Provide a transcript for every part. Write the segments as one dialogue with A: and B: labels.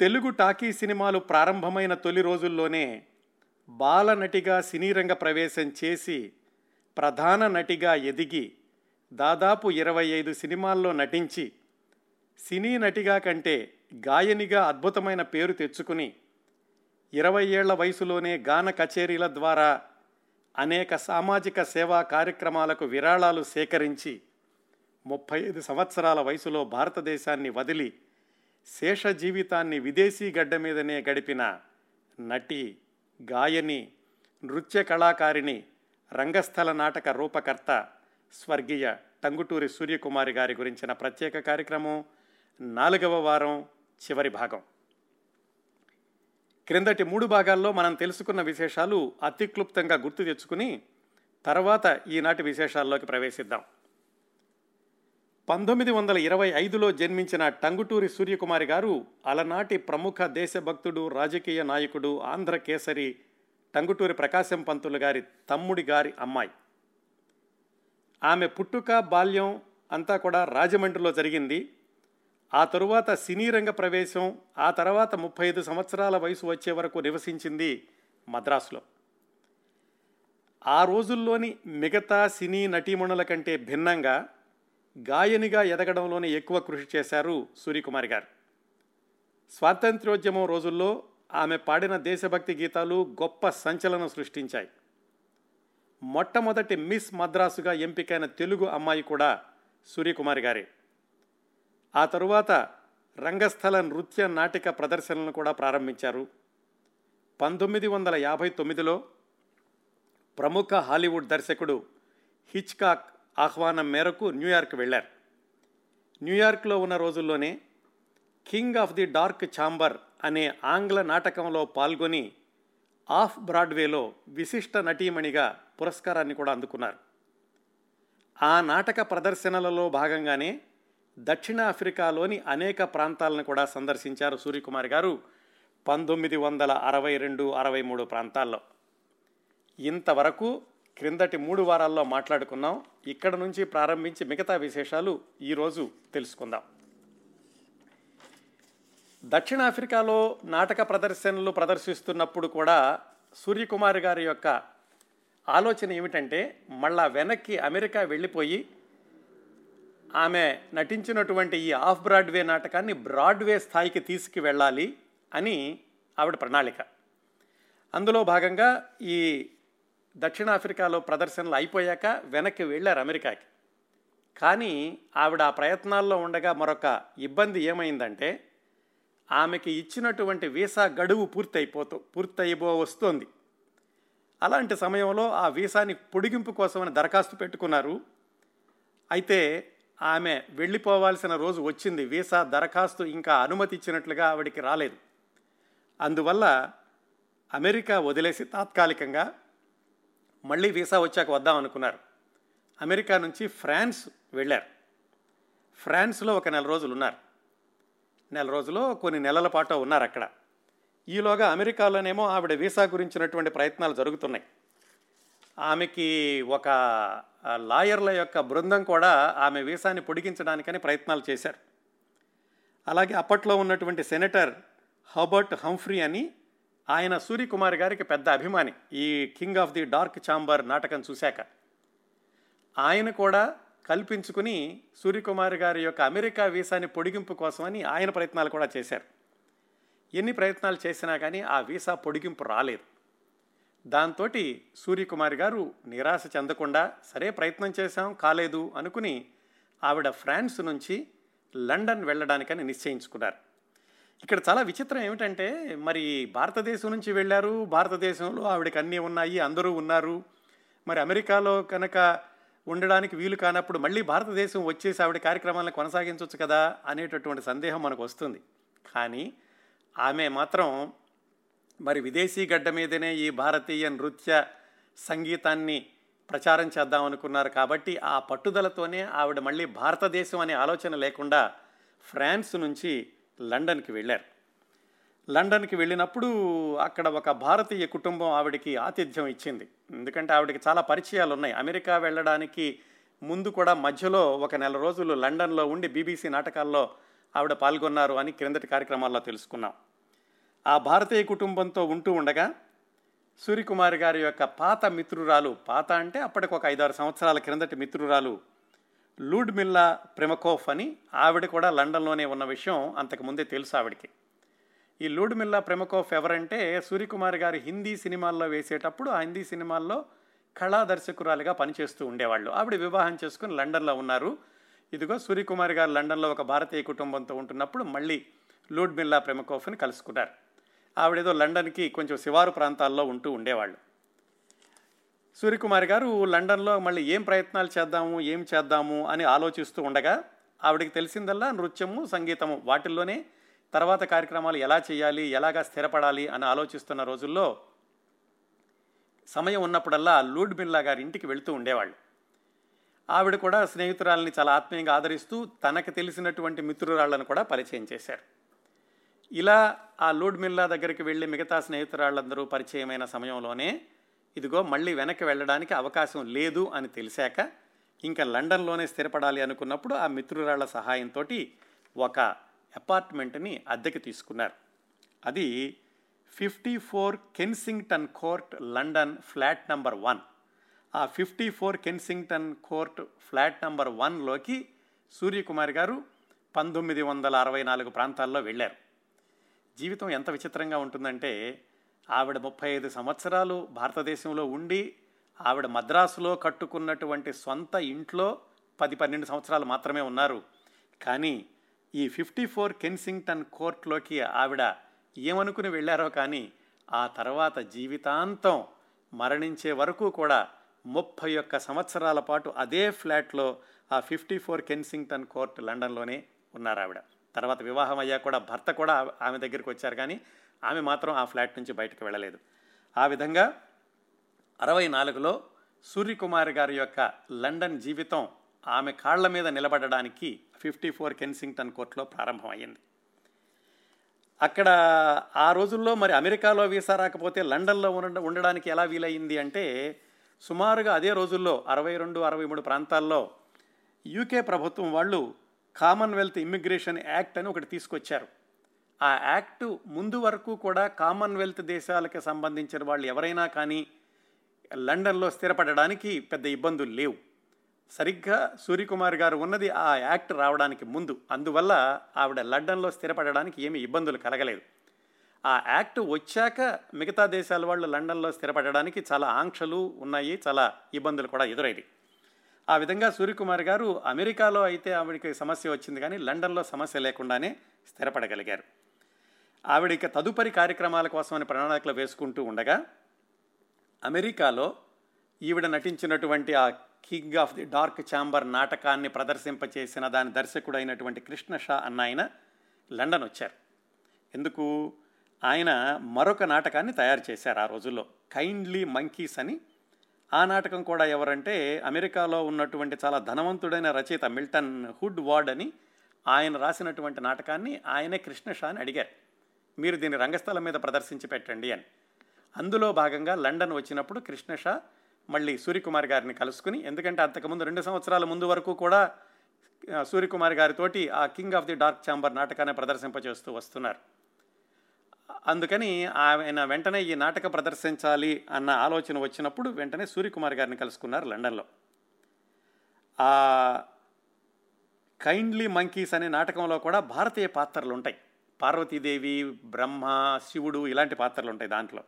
A: Telugu talkie సినిమాలు ప్రారంభమైన తొలి రోజుల్లోనే బాల నటిగా సినీ రంగ ప్రవేశం చేసి ప్రధాన నటిగా ఎదిగి దాదాపు ఇరవై ఐదు సినిమాల్లో నటించి సినీ నటిగా కంటే గాయనిగా అద్భుతమైన పేరు తెచ్చుకుని ఇరవై ఏళ్ళ వయసులోనే గాన కచేరీల ద్వారా అనేక సామాజిక సేవా కార్యక్రమాలకు విరాళాలు సేకరించి ముప్పై ఐదు సంవత్సరాల వయసులో భారతదేశాన్ని వదిలి శేష జీవితాన్ని విదేశీ గడ్డ మీదనే గడిపిన నటి గాయని నృత్య కళాకారిణి రంగస్థల నాటక రూపకర్త స్వర్గీయ టంగుటూరి సూర్యకుమారి గారి గురించిన ప్రత్యేక కార్యక్రమం నాలుగవ వారం చివరి భాగం. క్రిందటి మూడు భాగాల్లో మనం తెలుసుకున్న విశేషాలు అతి క్లుప్తంగా గుర్తు తెచ్చుకుని తర్వాత ఈనాటి విశేషాల్లోకి ప్రవేశిద్దాం. పంతొమ్మిది వందల ఇరవై ఐదులో జన్మించిన టంగుటూరి సూర్యకుమారి గారు అలనాటి ప్రముఖ దేశభక్తుడు రాజకీయ నాయకుడు ఆంధ్ర కేసరి టంగుటూరి ప్రకాశం పంతులు గారి తమ్ముడి గారి అమ్మాయి. ఆమె పుట్టుక బాల్యం అంతా కూడా రాజమండ్రిలో జరిగింది. ఆ తరువాత సినీ రంగ ప్రవేశం ఆ తర్వాత ముప్పై ఐదు సంవత్సరాల వయసు వచ్చే వరకు నివసించింది మద్రాసులో. ఆ రోజుల్లోని మిగతా సినీ నటీమణుల కంటే భిన్నంగా గాయనిగా ఎదగడంలోనే ఎక్కువ కృషి చేశారు సూర్యకుమారి గారు. స్వాతంత్ర్యోద్యమం రోజుల్లో ఆమె పాడిన దేశభక్తి గీతాలు గొప్ప సంచలనం సృష్టించాయి. మొట్టమొదటి మిస్ మద్రాసుగా ఎంపికైన తెలుగు అమ్మాయి కూడా సూర్యకుమారి గారే. ఆ తరువాత రంగస్థల నృత్య నాటిక ప్రదర్శనలను కూడా ప్రారంభించారు. పంతొమ్మిది వందల యాభై తొమ్మిదిలో ప్రముఖ హాలీవుడ్ దర్శకుడు హిచ్కాక్ ఆహ్వానం మేరకు న్యూయార్క్ వెళ్ళారు. న్యూయార్క్లో ఉన్న రోజుల్లోనే King of the Dark Chamber అనే ఆంగ్ల నాటకంలో పాల్గొని ఆఫ్ బ్రాడ్వేలో విశిష్ట నటీమణిగా పురస్కారాన్ని కూడా అందుకున్నారు. ఆ నాటక ప్రదర్శనలలో భాగంగానే దక్షిణాఫ్రికాలోని అనేక ప్రాంతాలను కూడా సందర్శించారు సూర్యకుమార్ గారు పంతొమ్మిది వందల అరవై రెండు అరవై మూడు ప్రాంతాల్లో. ఇంతవరకు క్రిందటి మూడు వారాల్లో మాట్లాడుకున్నాం. ఇక్కడ నుంచి ప్రారంభించి మిగతా విశేషాలు ఈరోజు తెలుసుకుందాం. దక్షిణాఫ్రికాలో నాటక ప్రదర్శనలు ప్రదర్శిస్తున్నప్పుడు కూడా సూర్యకుమార్ గారి యొక్క ఆలోచన ఏమిటంటే మళ్ళా వెనక్కి అమెరికా వెళ్ళిపోయి ఆమె నటించినటువంటి ఈ ఆఫ్ బ్రాడ్వే నాటకాన్ని బ్రాడ్వే స్థాయికి తీసుకువెళ్ళాలి అని ఆవిడ ప్రణాళిక. అందులో భాగంగా ఈ దక్షిణాఫ్రికాలో ప్రదర్శనలు అయిపోయాక వెనక్కి వెళ్ళారు అమెరికాకి. కానీ ఆవిడ ఆ ప్రయత్నాల్లో ఉండగా మరొక ఇబ్బంది ఏమైందంటే ఆమెకి ఇచ్చినటువంటి వీసా గడువు పూర్తయిపోతూ పూర్తయిపో వస్తోంది. అలాంటి సమయంలో ఆ వీసాని పొడిగింపు కోసమని దరఖాస్తు పెట్టుకున్నారు. అయితే ఆమె వెళ్ళిపోవాల్సిన రోజు వచ్చింది. వీసా దరఖాస్తు ఇంకా అనుమతి ఇచ్చినట్లుగా ఆవిడికి రాలేదు. అందువల్ల అమెరికా వదిలేసి తాత్కాలికంగా మళ్ళీ వీసా వచ్చాక వద్దాం అనుకున్నారు. అమెరికా నుంచి ఫ్రాన్స్ వెళ్ళారు. ఫ్రాన్స్లో ఒక నెల రోజులు ఉన్నారు. నెల రోజులు కొన్ని నెలల పాటు ఉన్నారు అక్కడ. ఈలోగా అమెరికాలోనేమో ఆవిడ వీసా గురించినటువంటి ప్రయత్నాలు జరుగుతున్నాయి. ఆమెకి ఒక లాయర్ల యొక్క బృందం కూడా ఆమె వీసాని పొడిగించడానికని ప్రయత్నాలు చేశారు. అలాగే అప్పట్లో ఉన్నటువంటి సెనేటర్ హబర్ట్ హంఫ్రీ అని ఆయన సూర్యకుమార్ గారికి పెద్ద అభిమాని. ఈ King of the Dark Chamber నాటకం చూశాక. ఆయన కూడా కల్పించుకుని సూర్యకుమార్ గారి యొక్క అమెరికా వీసాని పొడిగింపు కోసమని ఆయన ప్రయత్నాలు కూడా చేశారు. ఎన్ని ప్రయత్నాలు చేసినా కానీ ఆ వీసా పొడిగింపు రాలేదు. దాంతో సూర్యకుమారి గారు నిరాశ చెందకుండా సరే ప్రయత్నం చేశాం కాలేదు అనుకుని ఆవిడ ఫ్రాన్స్ నుంచి లండన్ వెళ్ళడానికని నిశ్చయించుకున్నారు. ఇక్కడ చాలా విచిత్రం ఏమిటంటే మరి భారతదేశం నుంచి వెళ్ళారు. భారతదేశంలో ఆవిడకి అన్నీ ఉన్నాయి అందరూ ఉన్నారు. మరి అమెరికాలో కనుక ఉండడానికి వీలు కానప్పుడు మళ్ళీ భారతదేశం వచ్చేసి ఆవిడ కార్యక్రమాలను కొనసాగించవచ్చు కదా అనేటటువంటి సందేహం మనకు వస్తుంది. కానీ ఆమె మాత్రం మరి విదేశీ గడ్డ మీదనే ఈ భారతీయ నృత్య సంగీతాన్ని ప్రచారం చేద్దామనుకున్నారు కాబట్టి ఆ పట్టుదలతోనే ఆవిడ మళ్ళీ భారతదేశం అనే ఆలోచన లేకుండా ఫ్రాన్స్ నుంచి లండన్కి వెళ్ళారు. లండన్కి వెళ్ళినప్పుడు అక్కడ ఒక భారతీయ కుటుంబం ఆవిడకి ఆతిథ్యం ఇచ్చింది. ఎందుకంటే ఆవిడకి చాలా పరిచయాలు ఉన్నాయి అమెరికా వెళ్ళడానికి ముందు కూడా మధ్యలో ఒక నెల రోజులు లండన్లో ఉండి బీబీసీ నాటకాల్లో ఆవిడ పాల్గొన్నారు అని క్రిందటి కార్యక్రమాల్లో తెలుసుకున్నాం. ఆ భారతీయ కుటుంబంతో ఉంటూ ఉండగా సూర్యకుమారి గారి యొక్క పాత మిత్రురాలు పాత అంటే అప్పటికి ఒక ఐదారు సంవత్సరాల క్రిందటి మిత్రురాలు లూడ్మిల్లా ప్రెమకోఫ్ అని ఆవిడ కూడా లండన్లోనే ఉన్న విషయం అంతకుముందే తెలుసు ఆవిడకి. ఈ లూడ్మిల్లా ప్రెమకోఫ్ ఎవరంటే సూర్యకుమార్ గారు హిందీ సినిమాల్లో వేసేటప్పుడు ఆ హిందీ సినిమాల్లో కళా దర్శకురాలిగా పనిచేస్తూ ఉండేవాళ్ళు. ఆవిడ వివాహం చేసుకుని లండన్లో ఉన్నారు. ఇదిగో సూర్యకుమార్ గారు లండన్లో ఒక భారతీయ కుటుంబంతో ఉంటున్నప్పుడు మళ్ళీ లూడ్మిల్లా ప్రెమకోఫ్ని కలుసుకున్నారు. ఆవిడేదో లండన్కి కొంచెం శివారు ప్రాంతాల్లో ఉంటూ ఉండేవాళ్ళు. సూర్యకుమారి గారు లండన్లో మళ్ళీ ఏం ప్రయత్నాలు చేద్దాము ఏం చేద్దాము అని ఆలోచిస్తూ ఉండగా ఆవిడకి తెలిసిందల్లా నృత్యము సంగీతము వాటిల్లోనే తర్వాత కార్యక్రమాలు ఎలా చేయాలి ఎలాగా స్థిరపడాలి అని ఆలోచిస్తున్న రోజుల్లో సమయం ఉన్నప్పుడల్లా లూడ్ బిల్లా గారి ఇంటికి వెళుతూ ఉండేవాళ్ళు. ఆవిడ కూడా స్నేహితురాలని చాలా ఆత్మీయంగా ఆదరిస్తూ తనకు తెలిసినటువంటి మిత్రురాళ్ళను కూడా పరిచయం చేశారు. ఇలా ఆ లూడ్ మిల్లా దగ్గరికి వెళ్ళి మిగతా స్నేహితురాళ్ళందరూ పరిచయమైన సమయంలోనే ఇదిగో మళ్ళీ వెనక్కి వెళ్ళడానికి అవకాశం లేదు అని తెలిసాక ఇంకా లండన్లోనే స్థిరపడాలి అనుకున్నప్పుడు ఆ మిత్రురాళ్ళ సహాయంతో ఒక అపార్ట్మెంట్ని అద్దెకి తీసుకున్నారు. అది fifty four Kensington Court London flat number one. ఆ fifty four Kensington Court flat number వన్లోకి Suryakumar garu పంతొమ్మిది వందల అరవై నాలుగు ప్రాంతాల్లో వెళ్ళారు. జీవితం ఎంత విచిత్రంగా ఉంటుందంటే ఆవిడ ముప్పై ఐదు సంవత్సరాలు భారతదేశంలో ఉండి ఆవిడ మద్రాసులో కట్టుకున్నటువంటి సొంత ఇంట్లో పది పన్నెండు సంవత్సరాలు మాత్రమే ఉన్నారు. కానీ ఈ ఫిఫ్టీ ఫోర్ కెన్సింగ్టన్ కోర్టులోకి ఆవిడ ఏమనుకుని వెళ్ళారో కానీ ఆ తర్వాత జీవితాంతం మరణించే వరకు కూడా ముప్పై ఒక్క సంవత్సరాల పాటు అదే ఫ్లాట్లో ఆ ఫిఫ్టీ ఫోర్ కెన్సింగ్టన్ కోర్ట్ లండన్లోనే ఉన్నారు ఆవిడ. తర్వాత వివాహం అయ్యా కూడా భర్త కూడా ఆమె దగ్గరికి వచ్చారు. కానీ ఆమె మాత్రం ఆ ఫ్లాట్ నుంచి బయటకు వెళ్ళలేదు. ఆ విధంగా అరవై నాలుగులో సూర్యకుమారి గారి యొక్క లండన్ జీవితం ఆమె కాళ్ళ మీద నిలబడడానికి ఫిఫ్టీ ఫోర్ కెన్సింగ్టన్ కోర్టులో ప్రారంభమైంది అక్కడ ఆ రోజుల్లో మరి అమెరికాలో వీసా రాకపోతే లండన్లో ఉండ ఉండడానికి ఎలా వీలయ్యింది అంటే సుమారుగా అదే రోజుల్లో అరవై రెండు అరవై మూడు ప్రాంతాల్లో యూకే ప్రభుత్వం వాళ్ళు కామన్వెల్త్ ఇమ్మిగ్రేషన్ యాక్ట్ అని ఒకటి తీసుకొచ్చారు. ఆ యాక్ట్ ముందు వరకు కూడా కామన్వెల్త్ దేశాలకు సంబంధించిన వాళ్ళు ఎవరైనా కానీ లండన్లో స్థిరపడడానికి పెద్ద ఇబ్బందులు లేవు. సరిగ్గా సూర్యకుమార్ గారు ఉన్నది ఆ యాక్ట్ రావడానికి ముందు. అందువల్ల ఆవిడ లండన్లో స్థిరపడడానికి ఏమి ఇబ్బందులు కలగలేదు. ఆ యాక్ట్ వచ్చాక మిగతా దేశాల వాళ్ళు లండన్లో స్థిరపడడానికి చాలా ఆంక్షలు ఉన్నాయి చాలా ఇబ్బందులు కూడా ఎదురయ్యాయి ఆ విధంగా సూర్యకుమార్ గారు అమెరికాలో అయితే ఆవిడకి సమస్య వచ్చింది కానీ లండన్లో సమస్య లేకుండానే స్థిరపడగలిగారు. ఆవిడ తదుపరి కార్యక్రమాల కోసమని ప్రణాళికలు వేసుకుంటూ ఉండగా అమెరికాలో ఈవిడ నటించినటువంటి ఆ King of the Dark Chamber నాటకాన్ని ప్రదర్శింపచేసిన దాని దర్శకుడైనటువంటి కృష్ణ షా అన్న ఆయన లండన్ వచ్చారు. ఎందుకు? ఆయన మరొక నాటకాన్ని తయారు చేశారు ఆ రోజుల్లో కైండ్లీ మంకీస్ అని ఆ నాటకం కూడా ఎవరంటే అమెరికాలో ఉన్నటువంటి చాలా ధనవంతుడైన రచయిత మిల్టన్ హుడ్ వార్డ్ అని ఆయన రాసినటువంటి నాటకాన్ని ఆయనే కృష్ణ షా అని అడిగారు. మీరు దీన్ని రంగస్థలం మీద ప్రదర్శించి పెట్టండి అని. అందులో భాగంగా లండన్ వచ్చినప్పుడు కృష్ణ షా మళ్ళీ సూర్యకుమార్ గారిని కలుసుకుని ఎందుకంటే అంతకుముందు రెండు సంవత్సరాల ముందు వరకు కూడా సూర్యకుమార్ గారితోటి ఆ King of the Dark Chamber నాటకాన్ని ప్రదర్శింపజేస్తూ వస్తున్నారు. అందుకని ఆయన వెంటనే ఈ నాటక ప్రదర్శించాలి అన్న ఆలోచన వచ్చినప్పుడు వెంటనే సూర్యకుమార్ గారిని కలుసుకున్నారు లండన్లో. ఆ కైండ్లీ మంకీస్ అనే నాటకంలో కూడా భారతీయ పాత్రలు ఉంటాయి. పార్వతీదేవి బ్రహ్మ శివుడు ఇలాంటి పాత్రలు ఉంటాయి దాంట్లో.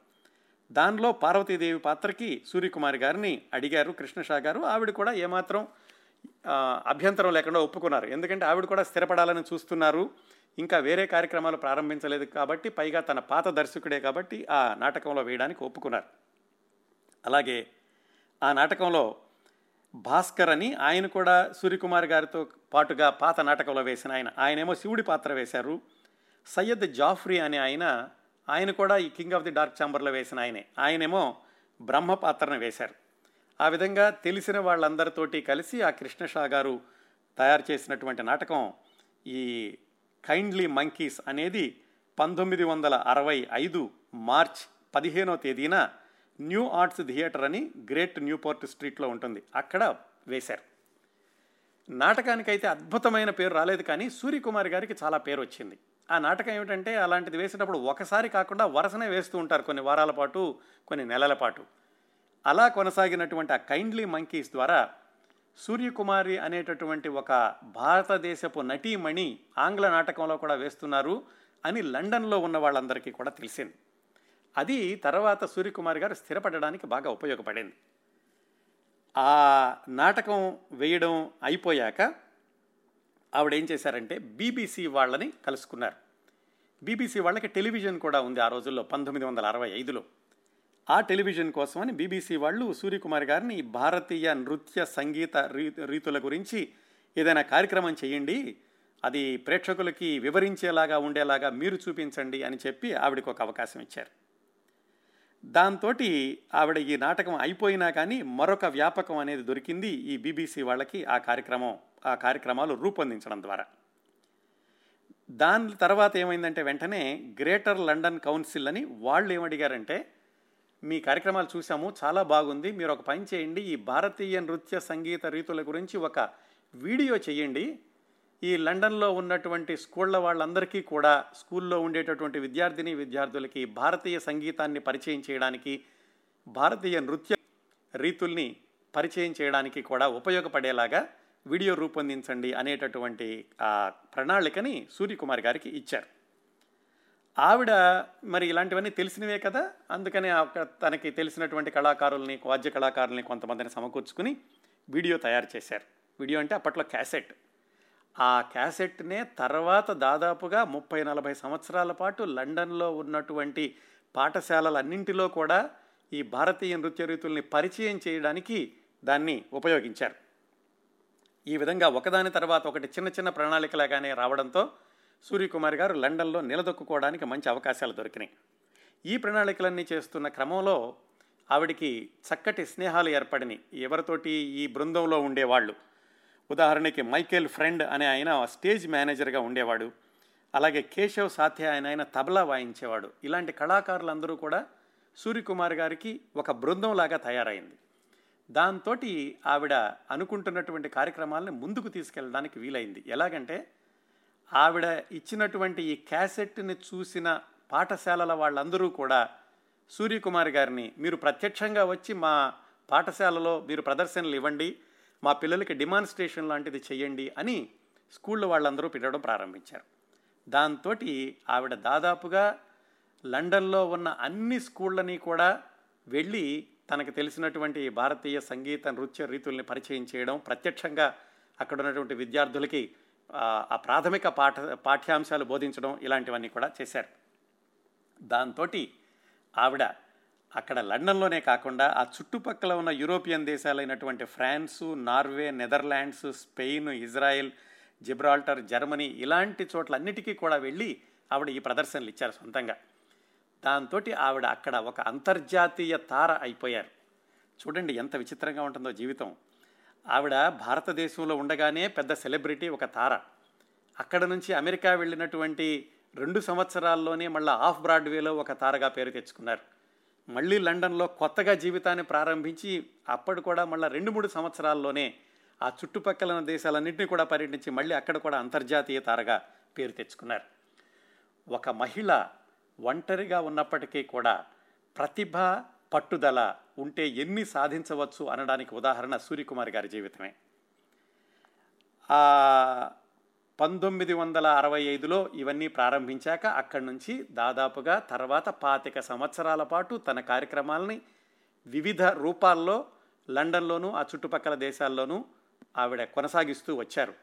A: దానిలో పార్వతీదేవి పాత్రకి సూర్యకుమార్ గారిని అడిగారు కృష్ణషా గారు. ఆవిడ కూడా ఏమాత్రం అభ్యంతరం లేకుండా ఒప్పుకున్నారు. ఎందుకంటే ఆవిడ కూడా స్థిరపడాలని చూస్తున్నారు. ఇంకా వేరే కార్యక్రమాలు ప్రారంభించలేదు కాబట్టి పైగా తన పాత దర్శకుడే కాబట్టి ఆ నాటకంలో వేయడానికి ఒప్పుకున్నారు. అలాగే ఆ నాటకంలో భాస్కర్ అని ఆయన కూడా సూర్యకుమార్ గారితో పాటుగా పాత నాటకంలో వేసిన ఆయన. ఆయనేమో శివుడి పాత్ర వేశారు. సయ్యద్ జాఫ్రీ అనే ఆయన ఆయన కూడా ఈ కింగ్ ఆఫ్ ది డార్క్ ఛాంబర్లో వేసిన ఆయనే. ఆయనేమో బ్రహ్మ పాత్రను వేశారు. ఆ విధంగా తెలిసిన వాళ్ళందరితోటి కలిసి ఆ కృష్ణషా గారు తయారు చేసినటువంటి నాటకం ఈ కైండ్లీ మంకీస్ అనేది పంతొమ్మిది వందల అరవై ఐదు మార్చ్ పదిహేనో తేదీన న్యూ ఆర్ట్స్ థియేటర్ అని గ్రేట్ న్యూపోర్ట్ స్ట్రీట్లో ఉంటుంది. అక్కడ వేశారు. నాటకానికైతే అద్భుతమైన పేరు రాలేదు కానీ సూర్యకుమార్ గారికి చాలా పేరు వచ్చింది. ఆ నాటకం ఏమిటంటే అలాంటిది వేసేటప్పుడు ఒకసారి కాకుండా వరుసనే వేస్తూ ఉంటారు కొన్ని వారాల పాటు కొన్ని నెలల పాటు. అలా కొనసాగినటువంటి ఆ కైండ్లీ మంకీస్ ద్వారా సూర్యకుమారి అనేటటువంటి ఒక భారతదేశపు నటీమణి ఆంగ్ల నాటకంలో కూడా వేస్తున్నారు అని లండన్లో ఉన్న వాళ్ళందరికీ కూడా తెలిసింది. అది తర్వాత సూర్యకుమారి గారు స్థిరపడడానికి బాగా ఉపయోగపడింది. ఆ నాటకం వేయడం అయిపోయాక ఆవిడ ఏం చేశారంటే బీబీసీ వాళ్ళని కలుసుకున్నారు. బీబీసీ వాళ్ళకి టెలివిజన్ కూడా ఉంది ఆ రోజుల్లో పంతొమ్మిది వందల అరవై ఐదులో. ఆ టెలివిజన్ కోసమని బీబీసీ వాళ్ళు సూర్యకుమార్ గారిని భారతీయ నృత్య సంగీత రీతుల గురించి ఏదైనా కార్యక్రమం చేయండి అది ప్రేక్షకులకి వివరించేలాగా ఉండేలాగా మీరు చూపించండి అని చెప్పి ఆవిడకు ఒక అవకాశం ఇచ్చారు. దాంతో ఆవిడ ఈ నాటకం అయిపోయినా కానీ మరొక వ్యాపకం అనేది దొరికింది ఈ బీబీసీ వాళ్ళకి ఆ కార్యక్రమం ఆ కార్యక్రమాలు రూపొందించడం ద్వారా. దాని తర్వాత ఏమైందంటే వెంటనే గ్రేటర్ లండన్ కౌన్సిల్ అని వాళ్ళు ఏమడిగారంటే మీ కార్యక్రమాలు చూసాము చాలా బాగుంది. మీరు ఒక పని చేయండి. ఈ భారతీయ నృత్య సంగీత రీతుల గురించి ఒక వీడియో చేయండి. ఈ లండన్లో ఉన్నటువంటి స్కూళ్ళ వాళ్ళందరికీ కూడా స్కూల్లో ఉండేటటువంటి విద్యార్థిని విద్యార్థులకి భారతీయ సంగీతాన్ని పరిచయం చేయడానికి భారతీయ నృత్య రీతుల్ని పరిచయం చేయడానికి కూడా ఉపయోగపడేలాగా వీడియో రూపొందించండి అనేటటువంటి ఆ ప్రణాళికని సూర్యకుమార్ గారికి ఇచ్చారు. ఆవిడ మరి ఇలాంటివన్నీ తెలిసినవే కదా? అందుకని తనకి తెలిసినటువంటి కళాకారుల్ని వాద్య కళాకారుల్ని కొంతమందిని సమకూర్చుకుని వీడియో తయారు చేశారు. వీడియో అంటే అప్పట్లో క్యాసెట్. ఆ క్యాసెట్నే తర్వాత దాదాపుగా ముప్పై నలభై సంవత్సరాల పాటు లండన్లో ఉన్నటువంటి పాఠశాలలన్నింటిలో కూడా ఈ భారతీయ నృత్య రీతుల్ని పరిచయం చేయడానికి దాన్ని ఉపయోగించారు. ఈ విధంగా ఒకదాని తర్వాత ఒకటి చిన్న చిన్న ప్రణాళికలాగానే రావడంతో సూర్యకుమార్ గారు లండన్లో నిలదొక్కుకోవడానికి మంచి అవకాశాలు దొరికినాయి. ఈ ప్రణాళికలన్నీ చేస్తున్న క్రమంలో ఆవిడికి చక్కటి స్నేహాలు ఏర్పడినాయి ఎవరితోటి ఈ బృందంలో ఉండేవాళ్ళు? ఉదాహరణకి మైకేల్ ఫ్రెండ్ అనే ఆయన స్టేజ్ మేనేజర్గా ఉండేవాడు. అలాగే కేశవ్ సాథ్య ఆయన ఆయన తబలా వాయించేవాడు. ఇలాంటి కళాకారులందరూ కూడా సూర్యకుమార్ గారికి ఒక బృందంలాగా తయారైంది. దాంతో ఆవిడ అనుకుంటున్నటువంటి కార్యక్రమాలను ముందుకు తీసుకెళ్ళడానికి వీలైంది. ఎలాగంటే ఆవిడ ఇచ్చినటువంటి ఈ క్యాసెట్ని చూసిన పాఠశాలల వాళ్ళందరూ కూడా సూర్యకుమార్ గారిని మీరు ప్రత్యక్షంగా వచ్చి మా పాఠశాలలో మీరు ప్రదర్శనలు ఇవ్వండి మా పిల్లలకి డిమాన్స్ట్రేషన్ లాంటిది చేయండి అని స్కూళ్ళ వాళ్ళందరూ పిలవడం ప్రారంభించారు. దాంతో ఆవిడ దాదాపుగా లండన్లో ఉన్న అన్ని స్కూళ్ళని కూడా వెళ్ళి తనకు తెలిసినటువంటి భారతీయ సంగీత నృత్య రీతుల్ని పరిచయం చేయడం ప్రత్యక్షంగా అక్కడ ఉన్నటువంటి విద్యార్థులకి ఆ ప్రాథమిక పాఠ పాఠ్యాంశాలు బోధించడం ఇలాంటివన్నీ కూడా చేశారు. దాంతో ఆవిడ అక్కడ లండన్లోనే కాకుండా ఆ చుట్టుపక్కల ఉన్న European దేశాలైనటువంటి France Norway Netherlands Spain Israel Gibraltar Germany ఇలాంటి చోట్లన్నిటికీ కూడా వెళ్ళి ఆవిడ ఈ ప్రదర్శనలు ఇచ్చారు సొంతంగా. దాంతో ఆవిడ అక్కడ ఒక అంతర్జాతీయ తార అయిపోయారు. చూడండి ఎంత విచిత్రంగా ఉంటుందో జీవితం. ఆవిడ భారతదేశంలో ఉండగానే పెద్ద సెలబ్రిటీ ఒక తార. అక్కడ నుంచి అమెరికా వెళ్ళినటువంటి రెండు సంవత్సరాల్లోనే మళ్ళీ ఆఫ్ బ్రాడ్వేలో ఒక తారగా పేరు తెచ్చుకున్నారు. మళ్ళీ లండన్లో కొత్తగా జీవితాన్ని ప్రారంభించి అప్పటి కూడా మళ్ళీ రెండు మూడు సంవత్సరాల్లోనే ఆ చుట్టుపక్కల దేశాలన్నింటినీ కూడా పర్యటించి మళ్ళీ అక్కడ కూడా అంతర్జాతీయ తారగా పేరు తెచ్చుకున్నారు. ఒక మహిళ ఒంటరిగా ఉన్నప్పటికీ కూడా ప్రతిభ పట్టుదల ఉంటే ఎన్ని సాధించవచ్చు అనడానికి ఉదాహరణ సూర్యకుమార్ గారి జీవితమే. పంతొమ్మిది వందల అరవై ఐదులో ఇవన్నీ ప్రారంభించాక అక్కడి నుంచి దాదాపుగా తర్వాత పాతిక సంవత్సరాల పాటు తన కార్యక్రమాలని వివిధ రూపాల్లో లండన్లోనూ ఆ చుట్టుపక్కల దేశాల్లోనూ ఆవిడ కొనసాగిస్తూ వచ్చారు.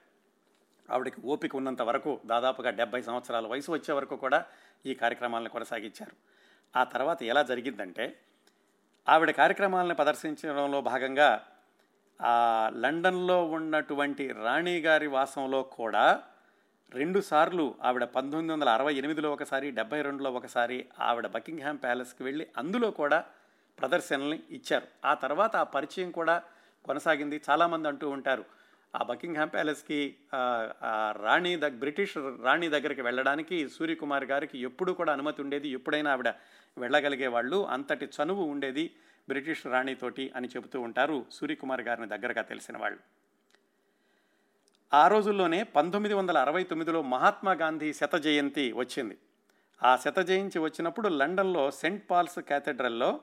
A: ఆవిడకి ఓపిక ఉన్నంత వరకు దాదాపుగా డెబ్బై సంవత్సరాల వయసు వచ్చే వరకు కూడా ఈ కార్యక్రమాలను కొనసాగించారు. ఆ తర్వాత ఎలా జరిగిందంటే ఆవిడ కార్యక్రమాలను ప్రదర్శించడంలో భాగంగా ఆ లండన్లో ఉన్నటువంటి రాణి గారి వాసంలో కూడా రెండుసార్లు ఆవిడ పంతొమ్మిది వందల అరవై ఎనిమిదిలో ఒకసారి డెబ్బై రెండులో ఒకసారి ఆవిడ బకింగ్హామ్ ప్యాలెస్కి వెళ్ళి అందులో కూడా ప్రదర్శనల్ని ఇచ్చారు. ఆ తర్వాత ఆ పరిచయం కూడా కొనసాగింది. చాలామంది అంటూ ఉంటారు ఆ బకింగ్హామ్ ప్యాలెస్కి రాణి ద బ్రిటిష్ రాణి దగ్గరికి వెళ్ళడానికి సూర్యకుమార్ గారికి ఎప్పుడు కూడా అనుమతి ఉండేది. ఎప్పుడైనా ఆవిడ వెళ్ళగలిగే వాళ్ళు. అంతటి చనువు ఉండేది బ్రిటిష్ రాణితోటి అని చెబుతూ ఉంటారు సూర్యకుమార్ గారిని దగ్గరగా తెలిసిన వాళ్ళు. ఆ రోజుల్లోనే పంతొమ్మిది వందల అరవై తొమ్మిదిలో మహాత్మా గాంధీ శత జయంతి వచ్చింది. ఆ శత జయంతి వచ్చినప్పుడు లండన్లో సెంట్ పాల్స్ క్యాథెడ్రల్లో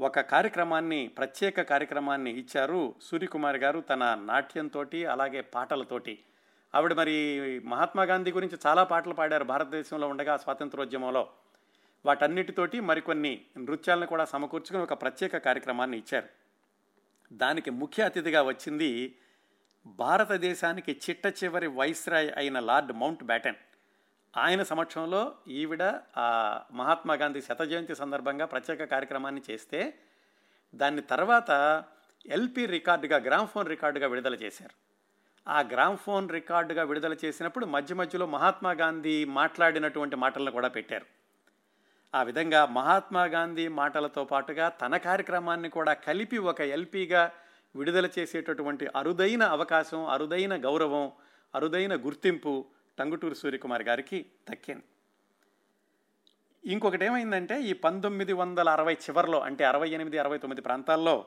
A: ఒక కార్యక్రమాన్ని ప్రత్యేక కార్యక్రమాన్ని ఇచ్చారు సూర్యకుమార్ గారు తన నాట్యంతో అలాగే పాటలతోటి. ఆవిడ మరి మహాత్మా గాంధీ గురించి చాలా పాటలు పాడారు భారతదేశంలో ఉండగా స్వాతంత్రోద్యమంలో. వాటన్నిటితోటి మరికొన్ని నృత్యాలను కూడా సమకూర్చుకుని ఒక ప్రత్యేక కార్యక్రమాన్ని ఇచ్చారు. దానికి ముఖ్య అతిథిగా వచ్చింది భారతదేశానికి చిట్ట చివరి వైస్రాయ్ అయిన లార్డ్ మౌంట్ బ్యాటన్. ఆయన సమక్షంలో ఈవిడ ఆ మహాత్మా గాంధీ శత జయంతి సందర్భంగా ప్రత్యేక కార్యక్రమాన్ని చేస్తే దాన్ని తర్వాత ఎల్పి రికార్డుగా గ్రామ్ఫోన్ రికార్డుగా విడుదల చేశారు. ఆ గ్రామ్ఫోన్ రికార్డుగా విడుదల చేసినప్పుడు మధ్య మధ్యలో మహాత్మా గాంధీ మాట్లాడినటువంటి మాటలను కూడా పెట్టారు. ఆ విధంగా మహాత్మా గాంధీ మాటలతో పాటుగా తన కార్యక్రమాన్ని కూడా కలిపి ఒక ఎల్పిగా విడుదల చేసేటటువంటి అరుదైన అవకాశం అరుదైన గౌరవం అరుదైన గుర్తింపు టంగుటూరు సూర్యకుమార్ గారికి దక్కింది. ఇంకొకటి ఏమైందంటే ఈ పంతొమ్మిది వందల అరవై చివరిలో అంటే అరవై ఎనిమిది అరవై తొమ్మిది ప్రాంతాల్లో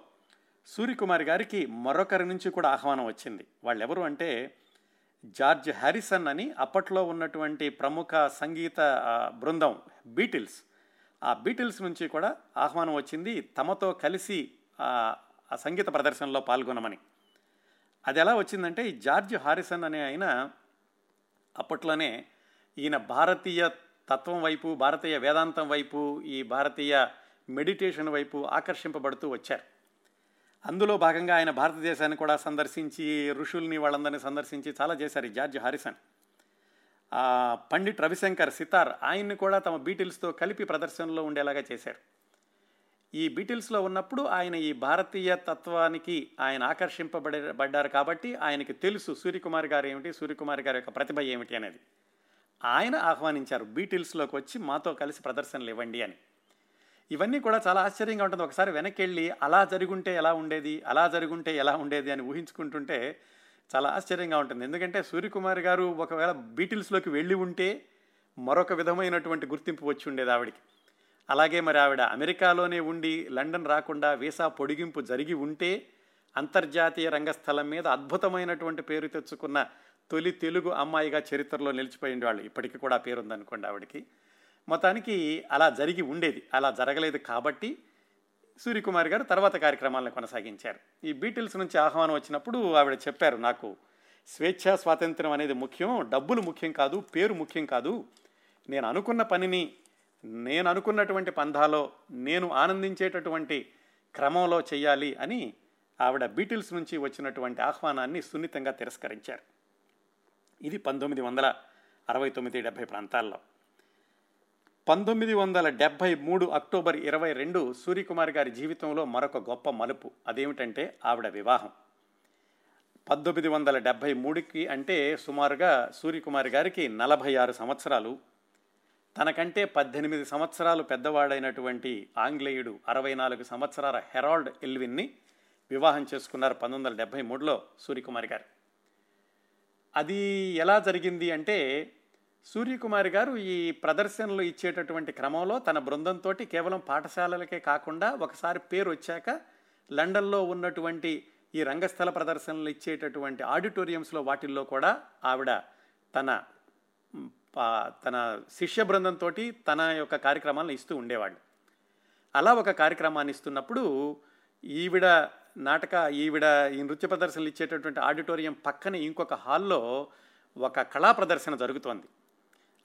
A: సూర్యకుమార్ గారికి మరొకరి నుంచి కూడా ఆహ్వానం వచ్చింది. వాళ్ళెవరు అంటే జార్జ్ హ్యారిసన్ అని అప్పట్లో ఉన్నటువంటి ప్రముఖ సంగీత బృందం బీటిల్స్. ఆ బీటిల్స్ నుంచి కూడా ఆహ్వానం వచ్చింది తమతో కలిసి ఆ సంగీత ప్రదర్శనలో పాల్గొనమని. అది ఎలా వచ్చిందంటే ఈ జార్జ్ హారిసన్ అనే ఆయన అప్పట్లోనే ఈయన భారతీయ తత్వం వైపు భారతీయ వేదాంతం వైపు ఈ భారతీయ మెడిటేషన్ వైపు ఆకర్షింపబడుతూ వచ్చారు. అందులో భాగంగా ఆయన భారతదేశాన్ని కూడా సందర్శించి ఋషుల్ని వాళ్ళందరినీ సందర్శించి చాలా చేశారు జార్జ్ హారిసన్. పండిట్ రవిశంకర్ సితార్ ఆయన్ని కూడా తమ బీటిల్స్తో కలిపి ప్రదర్శనలో ఉండేలాగా చేశారు. ఈ బీటిల్స్లో ఉన్నప్పుడు ఆయన ఈ భారతీయ తత్వానికి ఆయన ఆకర్షింపబడబడ్డారు కాబట్టి ఆయనకి తెలుసు సూర్యకుమార్ గారు ఏమిటి సూర్యకుమార్ గారి యొక్క ప్రతిభ ఏమిటి అనేది. ఆయన ఆహ్వానించారు బీటిల్స్లోకి వచ్చి మాతో కలిసి ప్రదర్శనలు ఇవ్వండి అని. ఇవన్నీ కూడా చాలా ఆశ్చర్యంగా ఉంటుంది. ఒకసారి వెనక్కి వెళ్ళి అలా జరుగుంటే ఎలా ఉండేది అలా జరుగుంటే ఎలా ఉండేది అని ఊహించుకుంటుంటే చాలా ఆశ్చర్యంగా ఉంటుంది. ఎందుకంటే సూర్యకుమార్ గారు ఒకవేళ బీటిల్స్లోకి వెళ్ళి ఉంటే మరొక విధమైనటువంటి గుర్తింపు వచ్చి ఉండేది ఆవిడికి. అలాగే మరి ఆవిడ అమెరికాలోనే ఉండి లండన్ రాకుండా వీసా పొడిగింపు జరిగి ఉంటే అంతర్జాతీయ రంగస్థలం మీద అద్భుతమైనటువంటి పేరు తెచ్చుకున్న తొలి తెలుగు అమ్మాయిగా చరిత్రలో నిలిచిపోయిన వాళ్ళు. ఇప్పటికీ కూడా పేరు ఉందనుకోండి ఆవిడకి. మొత్తానికి అలా జరిగి ఉండేది. అలా జరగలేదు కాబట్టి సూర్యకుమార్ గారు తర్వాత కార్యక్రమాలను కొనసాగించారు. ఈ బీటిల్స్ నుంచి ఆహ్వానం వచ్చినప్పుడు ఆవిడ చెప్పారు నాకు స్వేచ్ఛ స్వాతంత్రం అనేది ముఖ్యం డబ్బులు ముఖ్యం కాదు పేరు ముఖ్యం కాదు. నేను అనుకున్న పనిని నేను అనుకున్నటువంటి పంధాలో నేను ఆనందించేటటువంటి క్రమంలో చెయ్యాలి అని ఆవిడ బీటిల్స్ నుంచి వచ్చినటువంటి ఆహ్వానాన్ని సున్నితంగా తిరస్కరించారు. ఇది పంతొమ్మిది వందల అరవై తొమ్మిది డెబ్భై ప్రాంతాల్లో. పంతొమ్మిది వందల డెబ్భై మూడు అక్టోబర్ ఇరవై రెండు సూర్యకుమార్ గారి జీవితంలో మరొక గొప్ప మలుపు. అదేమిటంటే ఆవిడ వివాహం. పంతొమ్మిది వందల డెబ్భై మూడుకి అంటే సుమారుగా సూర్యకుమార్ గారికి నలభై ఆరు సంవత్సరాలు. తనకంటే పద్దెనిమిది సంవత్సరాలు పెద్దవాడైనటువంటి ఆంగ్లేయుడు అరవై నాలుగు సంవత్సరాల హెరాల్డ్ ఎల్విన్ని వివాహం చేసుకున్నారు పంతొమ్మిది వందల డెబ్భై మూడులో సూర్యకుమారి గారు. అది ఎలా జరిగింది అంటే సూర్యకుమారి గారు ఈ ప్రదర్శనలు ఇచ్చేటటువంటి క్రమంలో తన బృందంతో కేవలం పాఠశాలలకే కాకుండా ఒకసారి పేరు వచ్చాక లండన్లో ఉన్నటువంటి ఈ రంగస్థల ప్రదర్శనలు ఇచ్చేటటువంటి ఆడిటోరియంస్లో వాటిల్లో కూడా ఆవిడ తన తన శిష్య బృందంతో తన యొక్క కార్యక్రమాలను ఇస్తూ ఉండేవాడు అలా ఒక కార్యక్రమాన్ని ఇస్తున్నప్పుడు ఈవిడ నాటక ఈవిడ ఈ నృత్య ప్రదర్శనలు ఇచ్చేటటువంటి ఆడిటోరియం పక్కనే ఇంకొక హాల్లో ఒక కళా ప్రదర్శన జరుగుతోంది.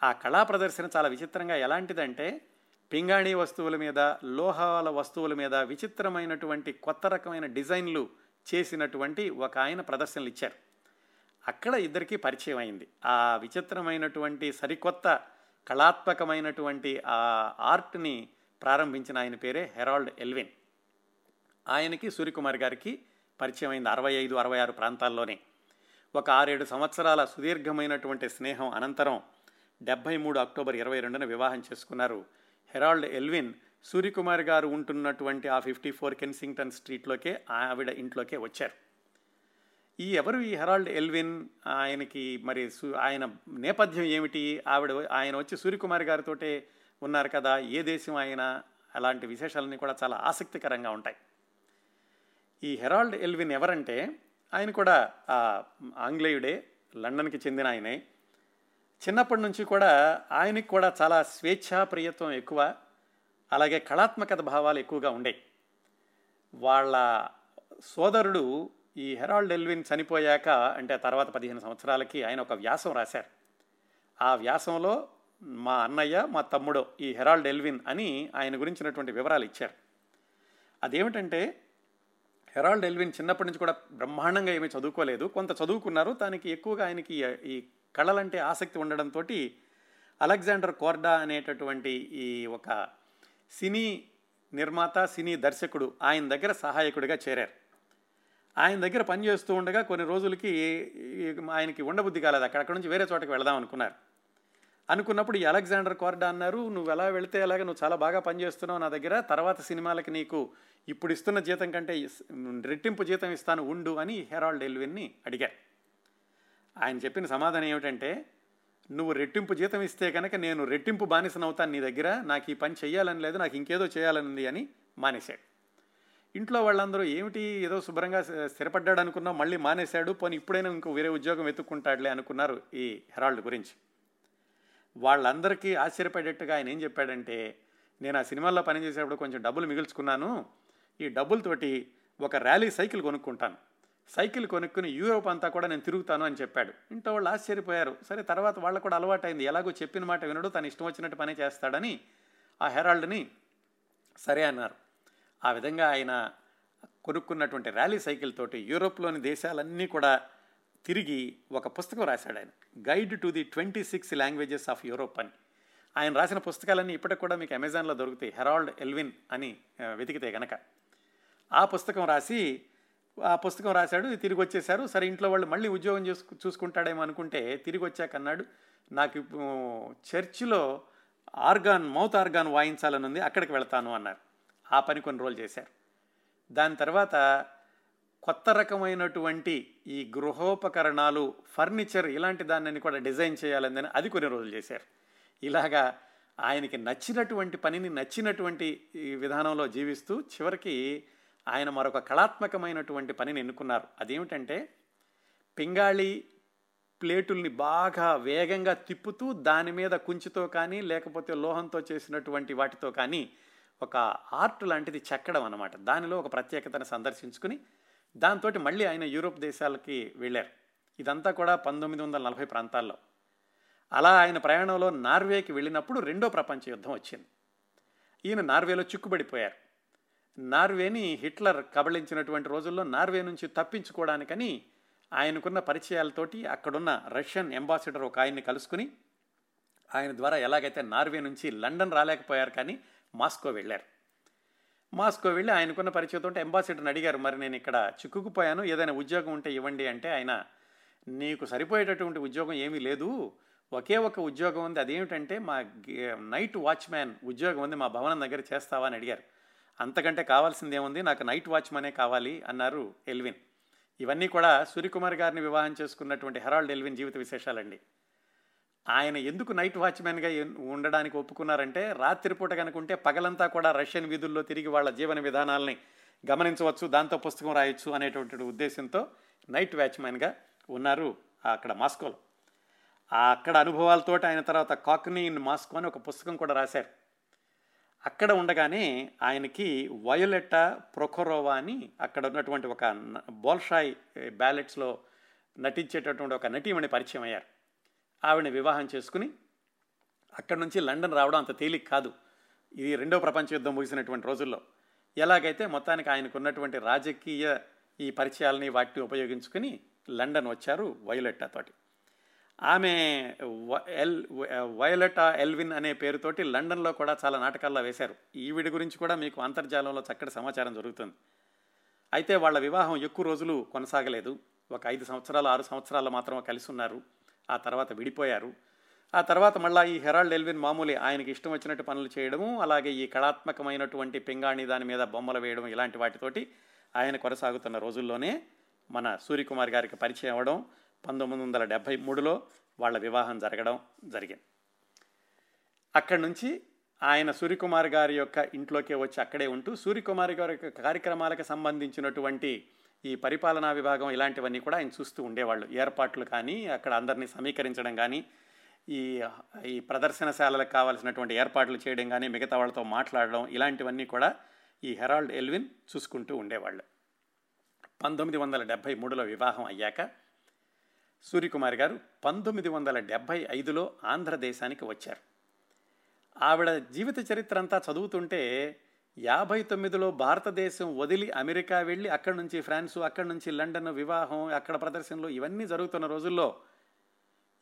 A: ఆ కళా ప్రదర్శన చాలా విచిత్రంగా ఎలాంటిదంటే పింగాణి వస్తువుల మీద లోహాల వస్తువుల మీద విచిత్రమైనటువంటి కొత్త రకమైన డిజైన్లు చేసినటువంటి ఒక ఆయన ప్రదర్శనలు ఇచ్చారు. అక్కడ ఇద్దరికీ పరిచయం అయింది. ఆ విచిత్రమైనటువంటి సరికొత్త కళాత్మకమైనటువంటి ఆ ఆర్ట్ని ప్రారంభించిన ఆయన పేరే హెరాల్డ్ ఎల్విన్. ఆయనకి సూర్యకుమార్ గారికి పరిచయం అయింది అరవై ఐదు అరవై ఆరు ప్రాంతాల్లోనే. ఒక ఆరేడు సంవత్సరాల సుదీర్ఘమైనటువంటి స్నేహం అనంతరం డెబ్బై మూడు అక్టోబర్ ఇరవై రెండున వివాహం చేసుకున్నారు. హెరాల్డ్ ఎల్విన్ సూర్యకుమార్ గారు ఉంటున్నటువంటి ఆ ఫిఫ్టీ ఫోర్ కెన్సింగ్టన్ స్ట్రీట్లోకే ఆవిడ ఇంట్లోకే వచ్చారు. ఈ ఎవరు? ఈ హెరాల్డ్ ఎల్విన్ ఆయనకి మరి ఆయన నేపథ్యం ఏమిటి? ఆవిడ ఆయన వచ్చి సూర్యకుమారి గారితో ఉన్నారు కదా ఏ దేశం ఆయన? అలాంటి విశేషాలన్నీ కూడా చాలా ఆసక్తికరంగా ఉంటాయి. ఈ హెరాల్డ్ ఎల్విన్ ఎవరంటే ఆయన కూడా ఆంగ్లేయుడే లండన్కి చెందిన ఆయనే. చిన్నప్పటి నుంచి కూడా ఆయనకి కూడా చాలా స్వేచ్ఛాప్రియత్వం ఎక్కువ అలాగే కళాత్మకత భావాలు ఎక్కువగా ఉండే. వాళ్ళ సోదరుడు ఈ హెరాల్డ్ ఎల్విన్ చనిపోయాక అంటే తర్వాత పదిహేను సంవత్సరాలకి ఆయన ఒక వ్యాసం రాశారు. ఆ వ్యాసంలో మా అన్నయ్య మా తమ్ముడు ఈ హెరాల్డ్ ఎల్విన్ అని ఆయన గురించినటువంటి వివరాలు ఇచ్చారు. అదేమిటంటే హెరాల్డ్ ఎల్విన్ చిన్నప్పటి నుంచి కూడా బ్రహ్మాండంగా ఏమీ చదువుకోలేదు. కొంత చదువుకున్నారు దానికి ఎక్కువగా ఆయనకి ఈ కళలంటే ఆసక్తి ఉండడంతో అలెగ్జాండర్ కోర్డా అనేటటువంటి ఈ ఒక సినీ నిర్మాత సినీ దర్శకుడు ఆయన దగ్గర సహాయకుడిగా చేరారు. ఆయన దగ్గర పనిచేస్తూ ఉండగా కొన్ని రోజులకి ఆయనకి ఉండబుద్ధి కాలేదు. అక్కడ అక్కడ నుంచి వేరే చోటకి వెళదాం అనుకున్నారు. అనుకున్నప్పుడు ఈ అలెగ్జాండర్ కోర్డా అన్నారు నువ్వు ఎలా వెళితే అలాగే నువ్వు చాలా బాగా పనిచేస్తున్నావు నా దగ్గర. తర్వాత సినిమాలకి నీకు ఇప్పుడు ఇస్తున్న జీతం కంటే రెట్టింపు జీతం ఇస్తాను ఉండు అని హెరాల్డ్ ఎల్విన్ని అడిగారు. ఆయన చెప్పిన సమాధానం ఏమిటంటే నువ్వు రెట్టింపు జీతం ఇస్తే కనుక నేను రెట్టింపు బానిసనవుతాను నీ దగ్గర. నాకు ఈ పని చేయాలని లేదు నాకు ఇంకేదో చేయాలనుంది అని మానేశాడు. ఇంట్లో వాళ్ళందరూ ఏమిటి ఏదో శుభ్రంగా స్థిరపడ్డాడు అనుకున్నా మళ్ళీ మానేశాడు పోనీ ఇప్పుడైనా ఇంకో వేరే ఉద్యోగం వెతుక్కుంటాడులే అనుకున్నారు ఈ హెరాల్డ్ గురించి. వాళ్ళందరికీ ఆశ్చర్యపడేట్టుగా ఆయన ఏం చెప్పాడంటే నేను ఆ సినిమాల్లో పనిచేసేటప్పుడు కొంచెం డబ్బులు మిగుల్చుకున్నాను ఈ డబ్బులతోటి ఒక ర్యాలీ సైకిల్ కొనుక్కుంటాను. సైకిల్ కొనుక్కుని యూరోప్ అంతా కూడా నేను తిరుగుతాను అని చెప్పాడు. ఇంట్లో వాళ్ళు ఆశ్చర్యపోయారు. సరే తర్వాత వాళ్ళకు కూడా అలవాటైంది. ఎలాగో చెప్పిన మాట వినడు తను ఇష్టం వచ్చినట్టు పని చేస్తాడని ఆ హెరాల్డ్ని సరే అన్నారు. ఆ విధంగా ఆయన కొనుక్కున్నటువంటి ర్యాలీ సైకిల్ తోటి యూరోప్లోని దేశాలన్నీ కూడా తిరిగి ఒక పుస్తకం రాశాడు ఆయన. Guide to the twenty six languages of Europe అని. ఆయన రాసిన పుస్తకాలన్నీ ఇప్పటికి కూడా మీకు అమెజాన్లో దొరుకుతాయి. హెరాల్డ్ ఎల్విన్ అని వెతికితే గనక. ఆ పుస్తకం రాసి ఆ పుస్తకం రాశాడు తిరిగి వచ్చేసారు సరే ఇంట్లో వాళ్ళు మళ్ళీ ఉద్యోగం చూసు చూసుకుంటాడేమో అనుకుంటే తిరిగి వచ్చాక అన్నాడు నాకు చర్చిలో ఆర్గాన్ మౌత్ ఆర్గాన్ వాయించాలని ఉంది అక్కడికి వెళ్తాను అన్నారు. ఆ పని కొన్ని రోజులు చేశారు. దాని తర్వాత కొత్త రకమైనటువంటి ఈ గృహోపకరణాలు ఫర్నిచర్ ఇలాంటి దాన్ని కూడా డిజైన్ చేయాలని అది కొన్ని రోజులు చేశారు. ఇలాగా ఆయనకి నచ్చినటువంటి పనిని నచ్చినటువంటి విధానంలో జీవిస్తూ చివరికి ఆయన మరొక కళాత్మకమైనటువంటి పనిని ఎన్నుకున్నారు. అదేమిటంటే పింగాళి ప్లేటుల్ని బాగా వేగంగా తిప్పుతూ దాని మీద కుంచితో కానీ లేకపోతే లోహంతో చేసినటువంటి వాటితో కానీ ఒక ఆర్ట్ లాంటిది చెక్కడం అనమాట దానిలో ఒక ప్రత్యేకతను సందర్శించుకుని దాంతో మళ్ళీ ఆయన యూరోప్ దేశాలకి వెళ్ళారు. ఇదంతా కూడా పంతొమ్మిది వందల నలభై ప్రాంతాల్లో. అలా ఆయన ప్రయాణంలో నార్వేకి వెళ్ళినప్పుడు రెండో ప్రపంచ యుద్ధం వచ్చింది. ఈయన నార్వేలో చిక్కుబడిపోయారు. నార్వేని హిట్లర్ కబళించినటువంటి రోజుల్లో నార్వే నుంచి తప్పించుకోవడానికని ఆయనకున్న పరిచయాలతోటి అక్కడున్న రష్యన్ అంబాసిడర్ ఒక ఆయన్ని కలుసుకుని ఆయన ద్వారా ఎలాగైతే నార్వే నుంచి లండన్ రాలేకపోయారు కానీ మాస్కో వెళ్ళారు. మాస్కో వెళ్ళి ఆయనకున్న పరిచయంతో అంబాసిడర్ని అడిగారు మరి నేను ఇక్కడ చిక్కుకుపోయాను ఏదైనా ఉద్యోగం ఉంటే ఇవ్వండి అంటే ఆయన నీకు సరిపోయేటటువంటి ఉద్యోగం ఏమీ లేదు ఒకే ఒక ఉద్యోగం ఉంది అదేమిటంటే మా నైట్ వాచ్మ్యాన్ ఉద్యోగం ఉంది మా భవనం దగ్గర చేస్తావా అని అడిగారు. అంతకంటే కావాల్సింది ఏముంది? నాకు నైట్ వాచ్మనే కావాలి అన్నారు ఎల్విన్. ఇవన్నీ కూడా సూర్యకుమార్ గారిని వివాహం చేసుకున్నటువంటి హెరాల్డ్ ఎల్విన్ జీవిత విశేషాలండి. ఆయన ఎందుకు నైట్ వాచ్మెన్గా ఉండడానికి ఒప్పుకున్నారంటే రాత్రిపూట కనుకుంటే పగలంతా కూడా రష్యన్ వీధుల్లో తిరిగి వాళ్ళ జీవన విధానాలని గమనించవచ్చు దాంతో పుస్తకం రాయొచ్చు అనేటువంటి ఉద్దేశంతో నైట్ వాచ్మెన్గా ఉన్నారు అక్కడ మాస్కోలో. అక్కడ అనుభవాలతో ఆయన తర్వాత కాక్నీ ఇన్ మాస్కో అని ఒక పుస్తకం కూడా రాశారు. అక్కడ ఉండగానే ఆయనకి వయోలెట్ట ప్రొఖరోవా అని అక్కడ ఉన్నటువంటి ఒక బోల్షాయ్ బ్యాలెట్స్లో eh, నటించేటటువంటి ఒక నటీమణి పరిచయం అయ్యారు. ఆవిడని వివాహం చేసుకుని అక్కడి నుంచి లండన్ రావడం అంత తేలిక కాదు. ఇది రెండో ప్రపంచ యుద్ధం ముగిసినటువంటి రోజుల్లో. ఎలాగైతే మొత్తానికి ఆయనకు ఉన్నటువంటి రాజకీయ ఈ పరిచయాలని వాటిని ఉపయోగించుకుని లండన్ వచ్చారు వయోలెట్టాతోటి ఆమె ఎల్ వయోలెటా ఎల్విన్ అనే పేరుతోటి లండన్లో కూడా చాలా నాటకాల్లో వేశారు. ఈవిడి గురించి కూడా మీకు అంతర్జాలంలో చక్కటి సమాచారం జరుగుతుంది అయితే వాళ్ళ వివాహం ఎక్కువ రోజులు కొనసాగలేదు. ఒక ఐదు సంవత్సరాలు ఆరు సంవత్సరాలు మాత్రమే కలిసి ఉన్నారు. ఆ తర్వాత విడిపోయారు. ఆ తర్వాత మళ్ళీ ఈ హెరాల్డ్ ఎల్విన్ మామూలే ఆయనకి ఇష్టం వచ్చినట్టు పనులు చేయడము అలాగే ఈ కళాత్మకమైనటువంటి పింగాణి దాని మీద బొమ్మలు వేయడం ఇలాంటి వాటితోటి ఆయన కొనసాగుతున్న రోజుల్లోనే మన సూర్యకుమార్ గారికి పరిచయం అవ్వడం పంతొమ్మిది వందల డెబ్భై మూడులో వాళ్ళ వివాహం జరగడం జరిగింది. అక్కడి నుంచి ఆయన సూర్యకుమార్ గారి యొక్క ఇంట్లోకే వచ్చి అక్కడే ఉంటూ సూర్యకుమార్ గారి యొక్క కార్యక్రమాలకు సంబంధించినటువంటి ఈ పరిపాలనా విభాగం ఇలాంటివన్నీ కూడా ఆయన చూస్తూ ఉండేవాళ్ళు. ఏర్పాట్లు కానీ అక్కడ అందరినీ సమీకరించడం కానీ ఈ ఈ ప్రదర్శనశాలలకు కావాల్సినటువంటి ఏర్పాట్లు చేయడం కానీ మిగతా వాళ్ళతో మాట్లాడడం ఇలాంటివన్నీ కూడా ఈ హెరాల్డ్ ఎల్విన్ చూసుకుంటూ ఉండేవాళ్ళు. పంతొమ్మిది వందల డెబ్భై మూడులో వివాహం అయ్యాక సూర్యకుమారి గారు పంతొమ్మిది వందల డెబ్భై ఐదులో ఆంధ్రదేశానికి వచ్చారు. ఆవిడ జీవిత చరిత్ర అంతా చదువుతుంటే యాభై తొమ్మిదిలో భారతదేశం వదిలి అమెరికా వెళ్ళి అక్కడి నుంచి ఫ్రాన్సు అక్కడి నుంచి లండన్ వివాహం అక్కడ ప్రదర్శనలు ఇవన్నీ జరుగుతున్న రోజుల్లో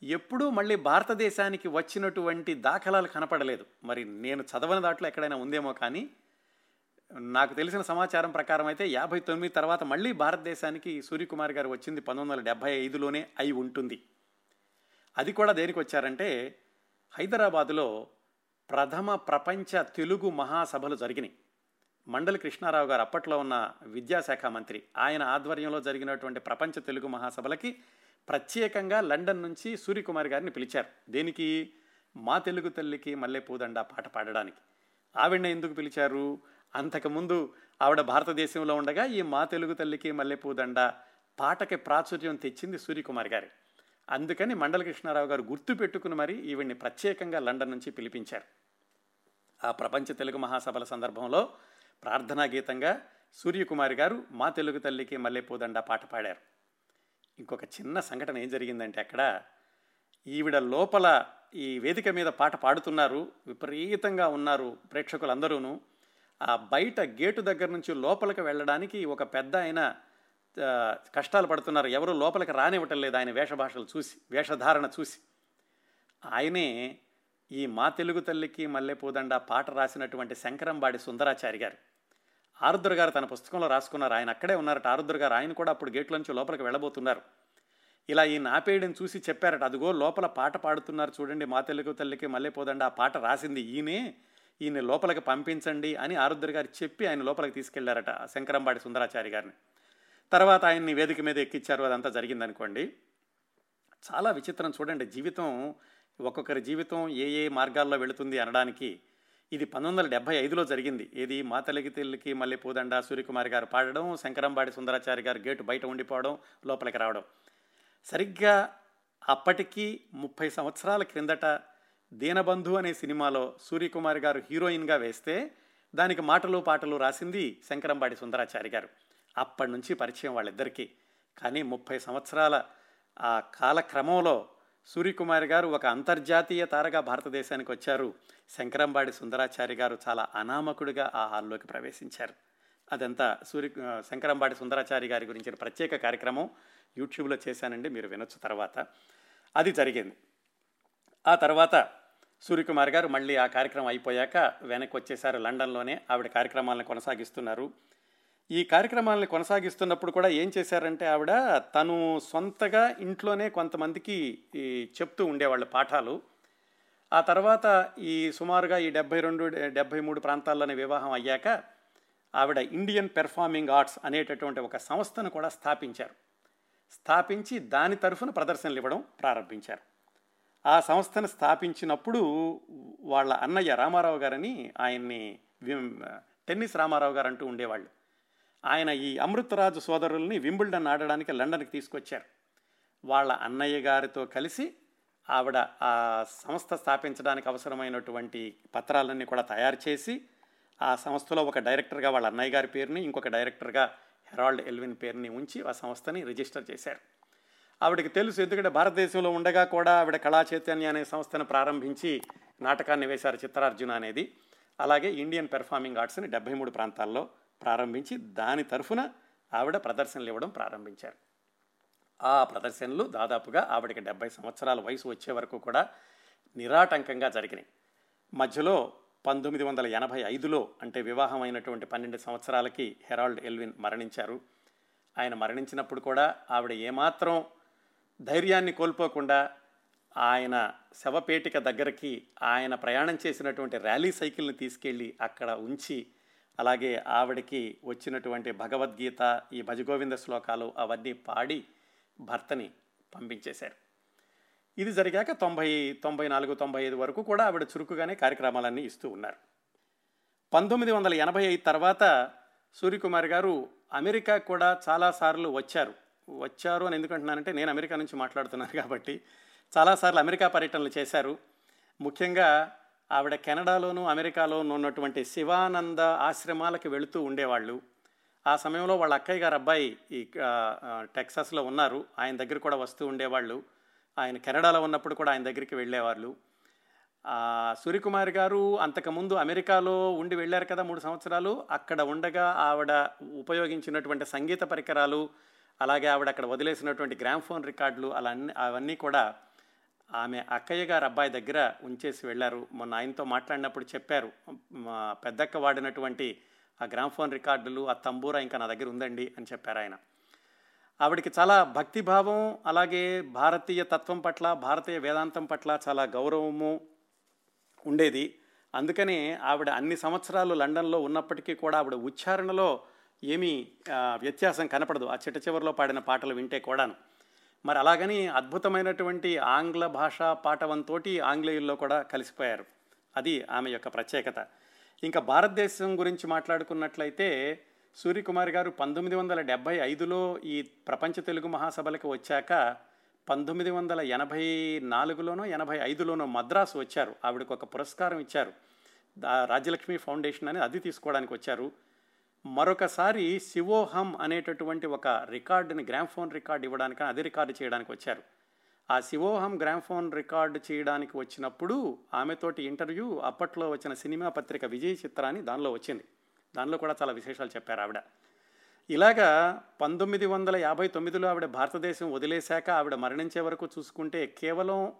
A: ఎప్పుడూ మళ్ళీ భారతదేశానికి వచ్చినటువంటి దాఖలాలు కనపడలేదు. మరి నేను చదవని దాంట్లో ఎక్కడైనా ఉందేమో కానీ నాకు తెలిసిన సమాచారం ప్రకారం అయితే యాభై తొమ్మిది తర్వాత మళ్ళీ భారతదేశానికి సూర్యకుమార్ గారు వచ్చింది పంతొమ్మిది వందల డెబ్భై ఐదులోనే అయి ఉంటుంది. అది కూడా దేనికి వచ్చారంటే హైదరాబాదులో ప్రథమ ప్రపంచ తెలుగు మహాసభలు జరిగినాయి. మండలి కృష్ణారావు గారు అప్పట్లో ఉన్న విద్యాశాఖ మంత్రి. ఆయన ఆధ్వర్యంలో జరిగినటువంటి ప్రపంచ తెలుగు మహాసభలకి ప్రత్యేకంగా లండన్ నుంచి సూర్యకుమార్ గారిని పిలిచారు. దేనికి? మా తెలుగు తల్లికి మల్లె పూదండ పాట పాడడానికి. ఆవిడ ఎందుకు పిలిచారు? అంతకుముందు ఆవిడ భారతదేశంలో ఉండగా ఈ మా తెలుగు తల్లికి మల్లెపూదండ పాటకి ప్రాచుర్యం తెచ్చింది సూర్యకుమార్ గారి. అందుకని మండల కృష్ణారావు గారు గుర్తు పెట్టుకుని మరి ఈవిడ్ని ప్రత్యేకంగా లండన్ నుంచి పిలిపించారు. ఆ ప్రపంచ తెలుగు మహాసభల సందర్భంలో ప్రార్థనా గీతంగా సూర్యకుమారి గారు మా తెలుగు తల్లికి మల్లెపోదండ పాట పాడారు. ఇంకొక చిన్న సంఘటన ఏం జరిగిందంటే అక్కడ ఈవిడ లోపల ఈ వేదిక మీద పాట పాడుతున్నారు విపరీతంగా ఉన్నారు ప్రేక్షకులందరూను. ఆ బయట గేటు దగ్గర నుంచి లోపలికి వెళ్ళడానికి ఒక పెద్ద ఆయన కష్టాలు పడుతున్నారు. ఎవరు లోపలికి రానివ్వటం లేదు ఆయన వేషభాషలు చూసి వేషధారణ చూసి. ఆయనే ఈ మా తెలుగు తల్లికి మల్లెపూదండ పాట రాసినటువంటి శంకరంబాడి సుందరాచారి గారు. ఆరుద్ర గారు తన పుస్తకంలో రాసుకున్నారు. ఆయన అక్కడే ఉన్నారట. ఆరుద్ర గారు ఆయన కూడా అప్పుడు గేట్లోంచి లోపలికి వెళ్ళబోతున్నారు. ఇలా ఈయన ఆపేయడం చూసి చెప్పారట. అదిగో లోపల పాట పాడుతున్నారు చూడండి మా తెలుగు తల్లికి మళ్ళీ పోదండి. ఆ పాట రాసింది ఈయనే. ఈయన లోపలికి పంపించండి అని ఆరుద్ర గారు చెప్పి ఆయన లోపలికి తీసుకెళ్ళారట శంకరంబాడి సుందరాచారి గారిని. తర్వాత ఆయన్ని వేదిక మీద ఎక్కించారు అదంతా జరిగిందనుకోండి. చాలా విచిత్రం చూడండి. జీవితం ఒక్కొక్కరి జీవితం ఏ ఏ మార్గాల్లో వెళుతుంది అనడానికి ఇది పంతొమ్మిది వందల డెబ్బై ఐదులో జరిగింది. ఏది? మా తల్లికి తెల్లికి మళ్ళీ పూదండ సూర్యకుమారి గారు పాడడం శంకరంబాడి సుందరాచారి గారు గేటు బయట ఉండిపోవడం లోపలికి రావడం. సరిగ్గా అప్పటికి ముప్పై సంవత్సరాల క్రిందట దీనబంధు అనే సినిమాలో సూర్యకుమారి గారు హీరోయిన్గా వేస్తే దానికి మాటలు పాటలు రాసింది శంకరంబాడి సుందరాచారి గారు. అప్పటి నుంచి పరిచయం వాళ్ళిద్దరికీ. కానీ ముప్పై సంవత్సరాల ఆ కాలక్రమంలో సూర్యకుమారి గారు ఒక అంతర్జాతీయ తారగా భారతదేశానికి వచ్చారు. శంకరంబాడి సుందరాచారి గారు చాలా అనామకుడిగా ఆ హాల్లోకి ప్రవేశించారు. అదంతా సూర్య శంకరంబాడి సుందరాచారి గారి గురించిన ప్రత్యేక కార్యక్రమం. యూట్యూబ్లో చేశానండి మీరు వినొచ్చు తర్వాత. అది జరిగింది. ఆ తర్వాత సూర్యకుమార్ గారు మళ్ళీ ఆ కార్యక్రమం అయిపోయాక వెనక్కి వచ్చేసారు లండన్లోనే. ఆవిడ కార్యక్రమాలను కొనసాగిస్తున్నారు. ఈ కార్యక్రమాలను కొనసాగిస్తున్నప్పుడు కూడా ఏం చేశారంటే ఆవిడ తను సొంతగా ఇంట్లోనే కొంతమందికి చెప్తూ ఉండేవాళ్ళు పాఠాలు. ఆ తర్వాత ఈ సుమారుగా ఈ డెబ్బై రెండు డెబ్బై మూడు ప్రాంతాల్లోనే వివాహం అయ్యాక ఆవిడ ఇండియన్ పెర్ఫార్మింగ్ ఆర్ట్స్ అనేటటువంటి ఒక సంస్థను కూడా స్థాపించారు. స్థాపించి దాని తరఫున ప్రదర్శనలు ఇవ్వడం ప్రారంభించారు. ఆ సంస్థను స్థాపించినప్పుడు వాళ్ళ అన్నయ్య రామారావు గారని ఆయన్ని టెన్నిస్ రామారావు గారు అంటూ ఉండేవాళ్ళు. ఆయన ఈ అమృతరాజు సోదరుల్ని వింబుల్డన్ ఆడడానికి లండన్కి తీసుకొచ్చారు. వాళ్ళ అన్నయ్య గారితో కలిసి ఆవిడ ఆ సంస్థ స్థాపించడానికి అవసరమైనటువంటి పత్రాలన్నీ కూడా తయారు చేసి ఆ సంస్థలో ఒక డైరెక్టర్గా వాళ్ళ అన్నయ్య గారి పేరుని ఇంకొక డైరెక్టర్గా హెరాల్డ్ ఎల్విన్ పేరుని ఉంచి ఆ సంస్థని రిజిస్టర్ చేశారు. ఆవిడకి తెలుసు ఎందుకంటే భారతదేశంలో ఉండగా కూడా ఆవిడ కళా చైతన్య అనే సంస్థను ప్రారంభించి నాటకాన్ని వేశారు చిత్రార్జున అనేది. అలాగే ఇండియన్ పెర్ఫార్మింగ్ ఆర్ట్స్ని డెబ్బై మూడు ప్రాంతాల్లో ప్రారంభించి దాని తరఫున ఆవిడ ప్రదర్శనలు ఇవ్వడం ప్రారంభించారు. ఆ ప్రదర్శనలు దాదాపుగా ఆవిడకి డెబ్బై సంవత్సరాల వయసు వచ్చే వరకు కూడా నిరాటంకంగా జరిగినాయి. మధ్యలో పంతొమ్మిది వందల ఎనభై ఐదులో అంటే వివాహం అయినటువంటి పన్నెండు సంవత్సరాలకి హెరాల్డ్ ఎల్విన్ మరణించారు. ఆయన మరణించినప్పుడు కూడా ఆవిడ ఏమాత్రం ధైర్యాన్ని కోల్పోకుండా ఆయన శవపేటిక దగ్గరికి ఆయన ప్రయాణం చేసినటువంటి ర్యాలీ సైకిల్ని తీసుకెళ్ళి అక్కడ ఉంచి అలాగే ఆవిడకి వచ్చినటువంటి భగవద్గీత ఈ భజగోవింద శ్లోకాలు అవన్నీ పాడి భర్తని పంపించేశారు. ఇది జరిగాక తొంభై తొంభై నాలుగు తొంభై ఐదు వరకు కూడా ఆవిడ చురుకుగానే కార్యక్రమాలన్నీ ఇస్తూ ఉన్నారు. పంతొమ్మిది వందల ఎనభై ఐదు తర్వాత సూర్యకుమార్ గారు అమెరికా కూడా చాలాసార్లు వచ్చారు. వచ్చారు అని ఎందుకంటున్నానంటే నేను అమెరికా నుంచి మాట్లాడుతున్నాను కాబట్టి చాలాసార్లు అమెరికా పర్యటనలు చేశారు. ముఖ్యంగా ఆవిడ కెనడాలోను అమెరికాలోనూ ఉన్నటువంటి శివానంద ఆశ్రమాలకు వెళుతూ ఉండేవాళ్ళు. ఆ సమయంలో వాళ్ళ అక్కయ్య గారు అబ్బాయి ఈ టెక్సాస్లో ఉన్నారు. ఆయన దగ్గర కూడా వస్తూ ఉండేవాళ్ళు. ఆయన కెనడాలో ఉన్నప్పుడు కూడా ఆయన దగ్గరికి వెళ్ళేవాళ్ళు. సూర్యకుమారి గారు అంతకుముందు అమెరికాలో ఉండి వెళ్ళారు కదా మూడు సంవత్సరాలు. అక్కడ ఉండగా ఆవిడ ఉపయోగించినటువంటి సంగీత పరికరాలు అలాగే ఆవిడ అక్కడ వదిలేసినటువంటి గ్రామ్ఫోన్ రికార్డులు అలా అన్ని అవన్నీ కూడా ఆమె అక్కయ్య గారు అబ్బాయి దగ్గర ఉంచేసి వెళ్ళారు. మొన్న ఆయనతో మాట్లాడినప్పుడు చెప్పారు మా పెద్దక్క వాడినటువంటి ఆ గ్రామ్ఫోన్ రికార్డులు ఆ తంబూరా ఇంకా నా దగ్గర ఉందండి అని చెప్పారు ఆయన. ఆవిడకి చాలా భక్తిభావం అలాగే భారతీయ తత్వం పట్ల భారతీయ వేదాంతం పట్ల చాలా గౌరవము ఉండేది. అందుకనే ఆవిడ అన్ని సంవత్సరాలు లండన్లో ఉన్నప్పటికీ కూడా ఆవిడ ఉచ్చారణలో ఏమీ వ్యత్యాసం కనపడదు. ఆ చిట్ట చివరిలో పాడిన పాటలు వింటే కూడాను. మరి అలాగని అద్భుతమైనటువంటి ఆంగ్ల భాషా పాఠవంతోటి ఆంగ్లేయుల్లో కూడా కలిసిపోయారు. అది ఆమె యొక్క ప్రత్యేకత. ఇంకా భారతదేశం గురించి మాట్లాడుకున్నట్లయితే సూర్యకుమార్ గారు పంతొమ్మిది వందల డెబ్భై ఐదులో ఈ ప్రపంచ తెలుగు మహాసభలకు వచ్చాక పంతొమ్మిది వందల ఎనభై నాలుగులోనో ఎనభై ఐదులోనో మద్రాసు వచ్చారు. ఆవిడకు ఒక పురస్కారం ఇచ్చారు. రాజ్యలక్ష్మి ఫౌండేషన్ అని అది తీసుకోవడానికి వచ్చారు. మరొకసారి శివోహం అనేటటువంటి ఒక రికార్డుని గ్రామ్ఫోన్ రికార్డు ఇవ్వడానికి అది రికార్డు చేయడానికి వచ్చారు. ఆ శివోహం గ్రామ్ఫోన్ రికార్డు చేయడానికి వచ్చినప్పుడు ఆమెతోటి ఇంటర్వ్యూ అప్పట్లో వచ్చిన సినిమా పత్రిక విజయ్ చిత్రాన్ని దానిలో వచ్చింది. దానిలో కూడా చాలా విశేషాలు చెప్పారు ఆవిడ. ఇలాగా పంతొమ్మిది వందల యాభై తొమ్మిదిలో ఆవిడ భారతదేశం వదిలేశాక ఆవిడ మరణించే వరకు చూసుకుంటే కేవలం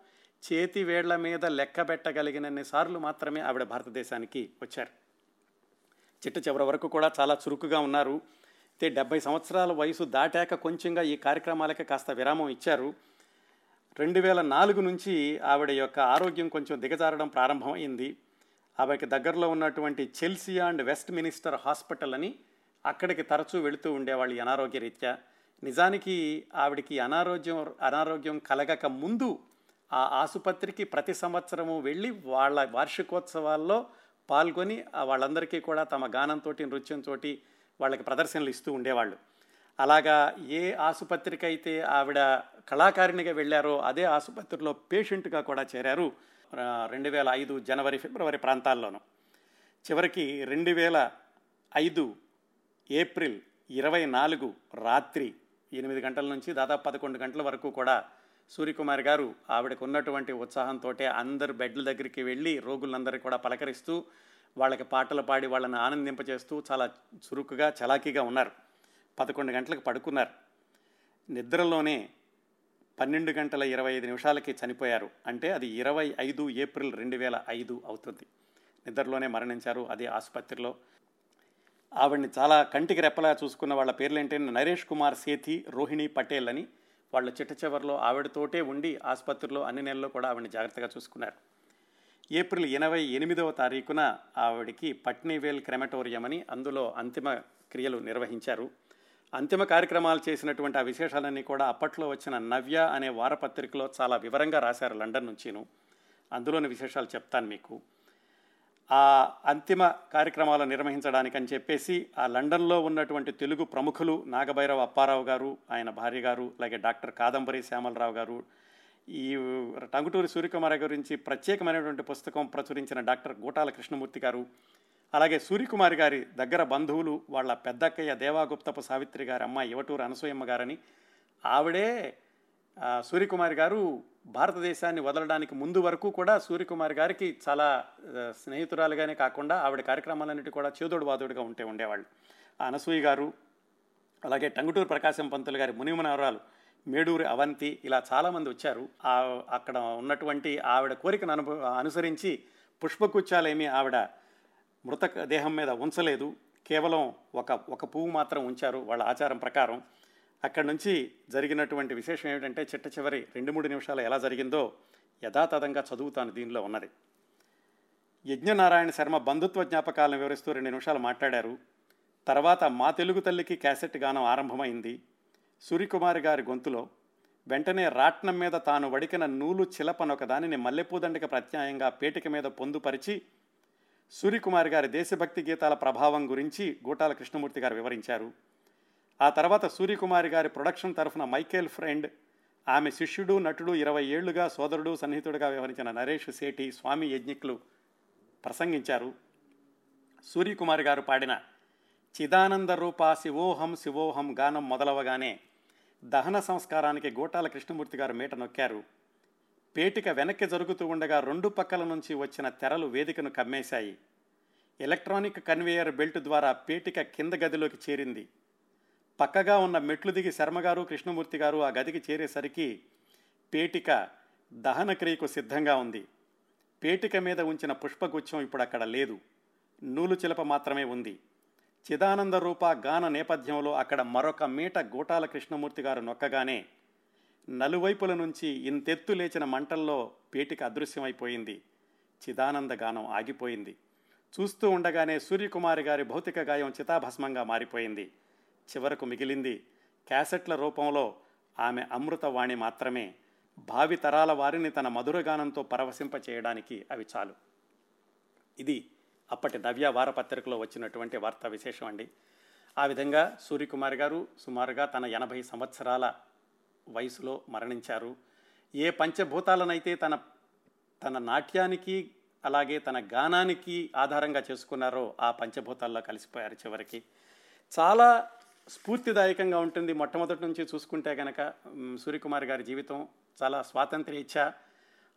A: చేతి వేళ్ళ మీద లెక్క పెట్టగలిగినన్ని సార్లు మాత్రమే ఆవిడ భారతదేశానికి వచ్చారు. చిట్ట చివరి వరకు కూడా చాలా చురుకుగా ఉన్నారు. అయితే డెబ్బై సంవత్సరాల వయసు దాటాక కొంచెంగా ఈ కార్యక్రమాలకి కాస్త విరామం ఇచ్చారు. రెండు వేల నాలుగు నుంచి ఆవిడ యొక్క ఆరోగ్యం కొంచెం దిగజారడం ప్రారంభమైంది. ఆవిడకి దగ్గరలో ఉన్నటువంటి Chelsea and Westminster hospital అని అక్కడికి తరచూ వెళుతూ ఉండేవాళ్ళు అనారోగ్య రీత్యా. నిజానికి ఆవిడకి అనారోగ్యం అనారోగ్యం కలగక ముందు ఆ ఆసుపత్రికి ప్రతి సంవత్సరము వెళ్ళి వాళ్ళ వార్షికోత్సవాల్లో పాల్గొని వాళ్ళందరికీ కూడా తమ గానంతో నృత్యంతో వాళ్ళకి ప్రదర్శనలు ఇస్తూ ఉండేవాళ్ళు. అలాగా ఏ ఆసుపత్రికి అయితే ఆవిడ కళాకారిణిగా వెళ్ళారో అదే ఆసుపత్రిలో పేషెంట్గా కూడా చేరారు రెండు వేల ఐదు జనవరి ఫిబ్రవరి ప్రాంతాల్లోనూ. చివరికి రెండు వేల ఐదు ఏప్రిల్ ఇరవై నాలుగు రాత్రి ఎనిమిది గంటల నుంచి దాదాపు పదకొండు గంటల వరకు కూడా సూర్యకుమార్ గారు ఆవిడకు ఉన్నటువంటి ఉత్సాహంతో అందరు బెడ్ల దగ్గరికి వెళ్ళి రోగులందరికీ కూడా పలకరిస్తూ వాళ్ళకి పాటలు పాడి వాళ్ళని ఆనందింపచేస్తూ చాలా చురుకుగా చలాకీగా ఉన్నారు. పదకొండు గంటలకు పడుకున్నారు. నిద్రలోనే పన్నెండు గంటల ఇరవై ఐదు నిమిషాలకి చనిపోయారు. అంటే అది ఇరవై ఐదు ఏప్రిల్ రెండు వేల ఐదు అవుతుంది. నిద్రలోనే మరణించారు అదే ఆసుపత్రిలో. ఆవిడ్ని చాలా కంటికి రెప్పలా చూసుకున్న వాళ్ళ పేర్లు ఏంటంటే నరేష్ కుమార్ సేథి రోహిణి పటేల్ అని వాళ్ళ చిట్ట చివరిలో ఆవిడతోటే ఉండి ఆసుపత్రిలో అన్ని నెలల్లో కూడా ఆవిడని జాగ్రత్తగా చూసుకున్నారు. ఏప్రిల్ ఎనభై ఎనిమిదవ తారీఖున ఆవిడికి పట్నీవేల్ క్రెమటోరియం అని అందులో అంతిమ క్రియలు నిర్వహించారు. అంతిమ కార్యక్రమాలు చేసినటువంటి ఆ విశేషాలన్నీ కూడా అప్పట్లో వచ్చిన నవ్య అనే వారపత్రికలో చాలా వివరంగా రాశారు లండన్ నుంచిను. అందులోని విశేషాలు చెప్తాను మీకు. ఆ అంతిమ కార్యక్రమాలు నిర్వహించడానికని చెప్పేసి ఆ లండన్లో ఉన్నటువంటి తెలుగు ప్రముఖులు నాగభైరవ అప్పారావు గారు ఆయన భార్య గారు అలాగే డాక్టర్ కాదంబరి శ్యామలరావు గారు ఈ టంగుటూరి సూర్యకుమార్ గురించి ప్రత్యేకమైనటువంటి పుస్తకం ప్రచురించిన డాక్టర్ గోటాల కృష్ణమూర్తి గారు అలాగే సూర్యకుమారి గారి దగ్గర బంధువులు వాళ్ళ పెద్దక్కయ్య దేవాగుప్తపు సావిత్రి గారి అమ్మాయి యువటూరు అనసూయమ్మ గారని ఆవిడే సూర్యకుమారి గారు భారతదేశాన్ని వదలడానికి ముందు వరకు కూడా సూర్యకుమార్ గారికి చాలా స్నేహితురాలుగానే కాకుండా ఆవిడ కార్యక్రమాలన్నిటి కూడా చేదోడు వాదోడుగా ఉంటే ఉండేవాళ్ళు. అనసూయ గారు అలాగే టంగుటూరు ప్రకాశం పంతులు గారి మునిమనవరాలు మేడూరి అవంతి ఇలా చాలామంది వచ్చారు. అక్కడ ఉన్నటువంటి ఆవిడ కోరికను అనుభ అనుసరించి పుష్పగుచ్చాలేమి ఆవిడ మృత దేహం మీద ఉంచలేదు. కేవలం ఒక ఒక పువ్వు మాత్రం ఉంచారు వాళ్ళ ఆచారం ప్రకారం. అక్కడి నుంచి జరిగినటువంటి విశేషం ఏమిటంటే చిట్ట చివరి రెండు మూడు నిమిషాలు ఎలా జరిగిందో యథాతథంగా చదువుతాను దీనిలో ఉన్నది. యజ్ఞనారాయణ శర్మ బంధుత్వ జ్ఞాపకాలను వివరిస్తూ రెండు నిమిషాలు మాట్లాడారు. తర్వాత మా తెలుగు తల్లికి క్యాసెట్ గానం ఆరంభమైంది. సూర్యకుమారి గారి గొంతులో వెంటనే రాట్నం మీద తాను వడికిన నూలు చిలపనొక దానిని మల్లెపూదండకి ప్రత్యాయంగా పేటిక మీద పొందుపరిచి సూర్యకుమారి గారి దేశభక్తి గీతాల ప్రభావం గురించి గూటాల కృష్ణమూర్తి గారు వివరించారు. ఆ తర్వాత సూర్యకుమారి గారి ప్రొడక్షన్ తరఫున మైకేల్ ఫ్రెండ్ ఆమె శిష్యుడు నటుడు ఇరవై ఏళ్ళుగా సోదరుడు సన్నిహితుడుగా వ్యవహరించిన నరేష్ సేటి స్వామి యజ్ఞిక్లు ప్రసంగించారు. సూర్యకుమారి గారు పాడిన చిదానంద రూప శివోహం శివోహం గానం మొదలవగానే దహన సంస్కారానికి గోటాల కృష్ణమూర్తి గారు మీట నొక్కారు. పేటిక వెనక్కి జరుగుతూ ఉండగా రెండు పక్కల నుంచి వచ్చిన తెరలు వేదికను కమ్మేశాయి. ఎలక్ట్రానిక్ కన్వేయర్ బెల్ట్ ద్వారా పేటిక కింద గదిలోకి చేరింది. పక్కగా ఉన్న మెట్లు దిగి శర్మగారు కృష్ణమూర్తి గారు ఆ గదికి చేరేసరికి పేటిక దహన క్రియకు సిద్ధంగా ఉంది. పేటిక మీద ఉంచిన పుష్పగుచ్చం ఇప్పుడు అక్కడ లేదు. నూలు చిలప మాత్రమే ఉంది. చిదానంద రూప గాన నేపథ్యంలో అక్కడ మరొక మీట గోటాల కృష్ణమూర్తి గారు నొక్కగానే నలువైపుల నుంచి ఇంతెత్తు లేచిన మంటల్లో పేటిక అదృశ్యమైపోయింది. చిదానంద గానం ఆగిపోయింది. చూస్తూ ఉండగానే సూర్యకుమారి గారి భౌతిక గాయం చితాభస్మంగా మారిపోయింది. చివరకు మిగిలింది క్యాసెట్ల రూపంలో ఆమె అమృతవాణి మాత్రమే. భావితరాల వారిని తన మధురగానంతో పరవశింప చేయడానికి అవి చాలు. ఇది అప్పటి నవ్య వారపత్రికలో వచ్చినటువంటి వార్తా విశేషం అండి. ఆ విధంగా సూర్యకుమార్ గారు సుమారుగా తన ఎనభై సంవత్సరాల వయసులో మరణించారు. ఏ పంచభూతాలనైతే తన తన నాట్యానికి అలాగే తన గానానికి ఆధారంగా చేసుకున్నారో ఆ పంచభూతాల్లో కలిసిపోయారు చివరికి. చాలా స్ఫూర్తిదాయకంగా ఉంటుంది. మొట్టమొదటి నుంచి చూసుకుంటే కనుక సూర్యకుమార్ గారి జీవితం చాలా స్వాతంత్ర్య ఇచ్చ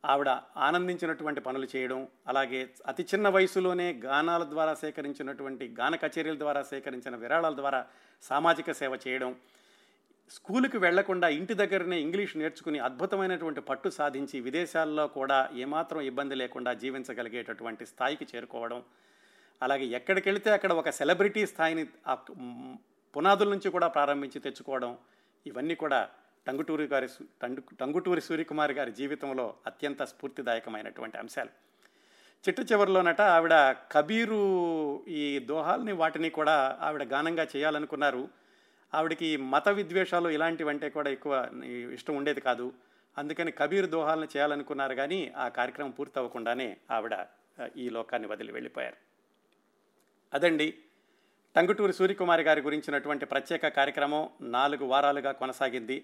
A: ఆవిడ ఆనందించినటువంటి పనులు చేయడం అలాగే అతి చిన్న వయసులోనే గానాల ద్వారా సేకరించినటువంటి గాన కచేరీల ద్వారా సేకరించిన విరాళాల ద్వారా సామాజిక సేవ చేయడం స్కూలుకి వెళ్ళకుండా ఇంటి దగ్గరనే ఇంగ్లీష్ నేర్చుకుని అద్భుతమైనటువంటి పట్టు సాధించి విదేశాల్లో కూడా ఏమాత్రం ఇబ్బంది లేకుండా జీవించగలిగేటటువంటి స్థాయికి చేరుకోవడం అలాగే ఎక్కడికి వెళితే అక్కడ ఒక సెలబ్రిటీ స్థాయిని పునాదుల నుంచి కూడా ప్రారంభించి తెచ్చుకోవడం ఇవన్నీ కూడా టంగుటూరి గారి టంగు టంగుటూరి సూర్యకుమార్ గారి జీవితంలో అత్యంత స్ఫూర్తిదాయకమైనటువంటి అంశాలు. చిట్ట చివరిలోనట ఆవిడ కబీరు ఈ దోహాల్ని వాటిని కూడా ఆవిడ గానంగా చేయాలనుకున్నారు. ఆవిడకి మత విద్వేషాలు ఇలాంటివంటే కూడా ఎక్కువ ఇష్టం ఉండేది కాదు. అందుకని కబీర్ దోహాలను చేయాలనుకున్నారు కానీ ఆ కార్యక్రమం పూర్తవ్వకుండానే ఆవిడ ఈ లోకాన్ని వదిలి వెళ్ళిపోయారు. అదండి టంగుటూరి సూర్యకుమారి గారి గురించినటువంటి ప్రత్యేక కార్యక్రమం నాలుగు వారాలుగా కొనసాగింది.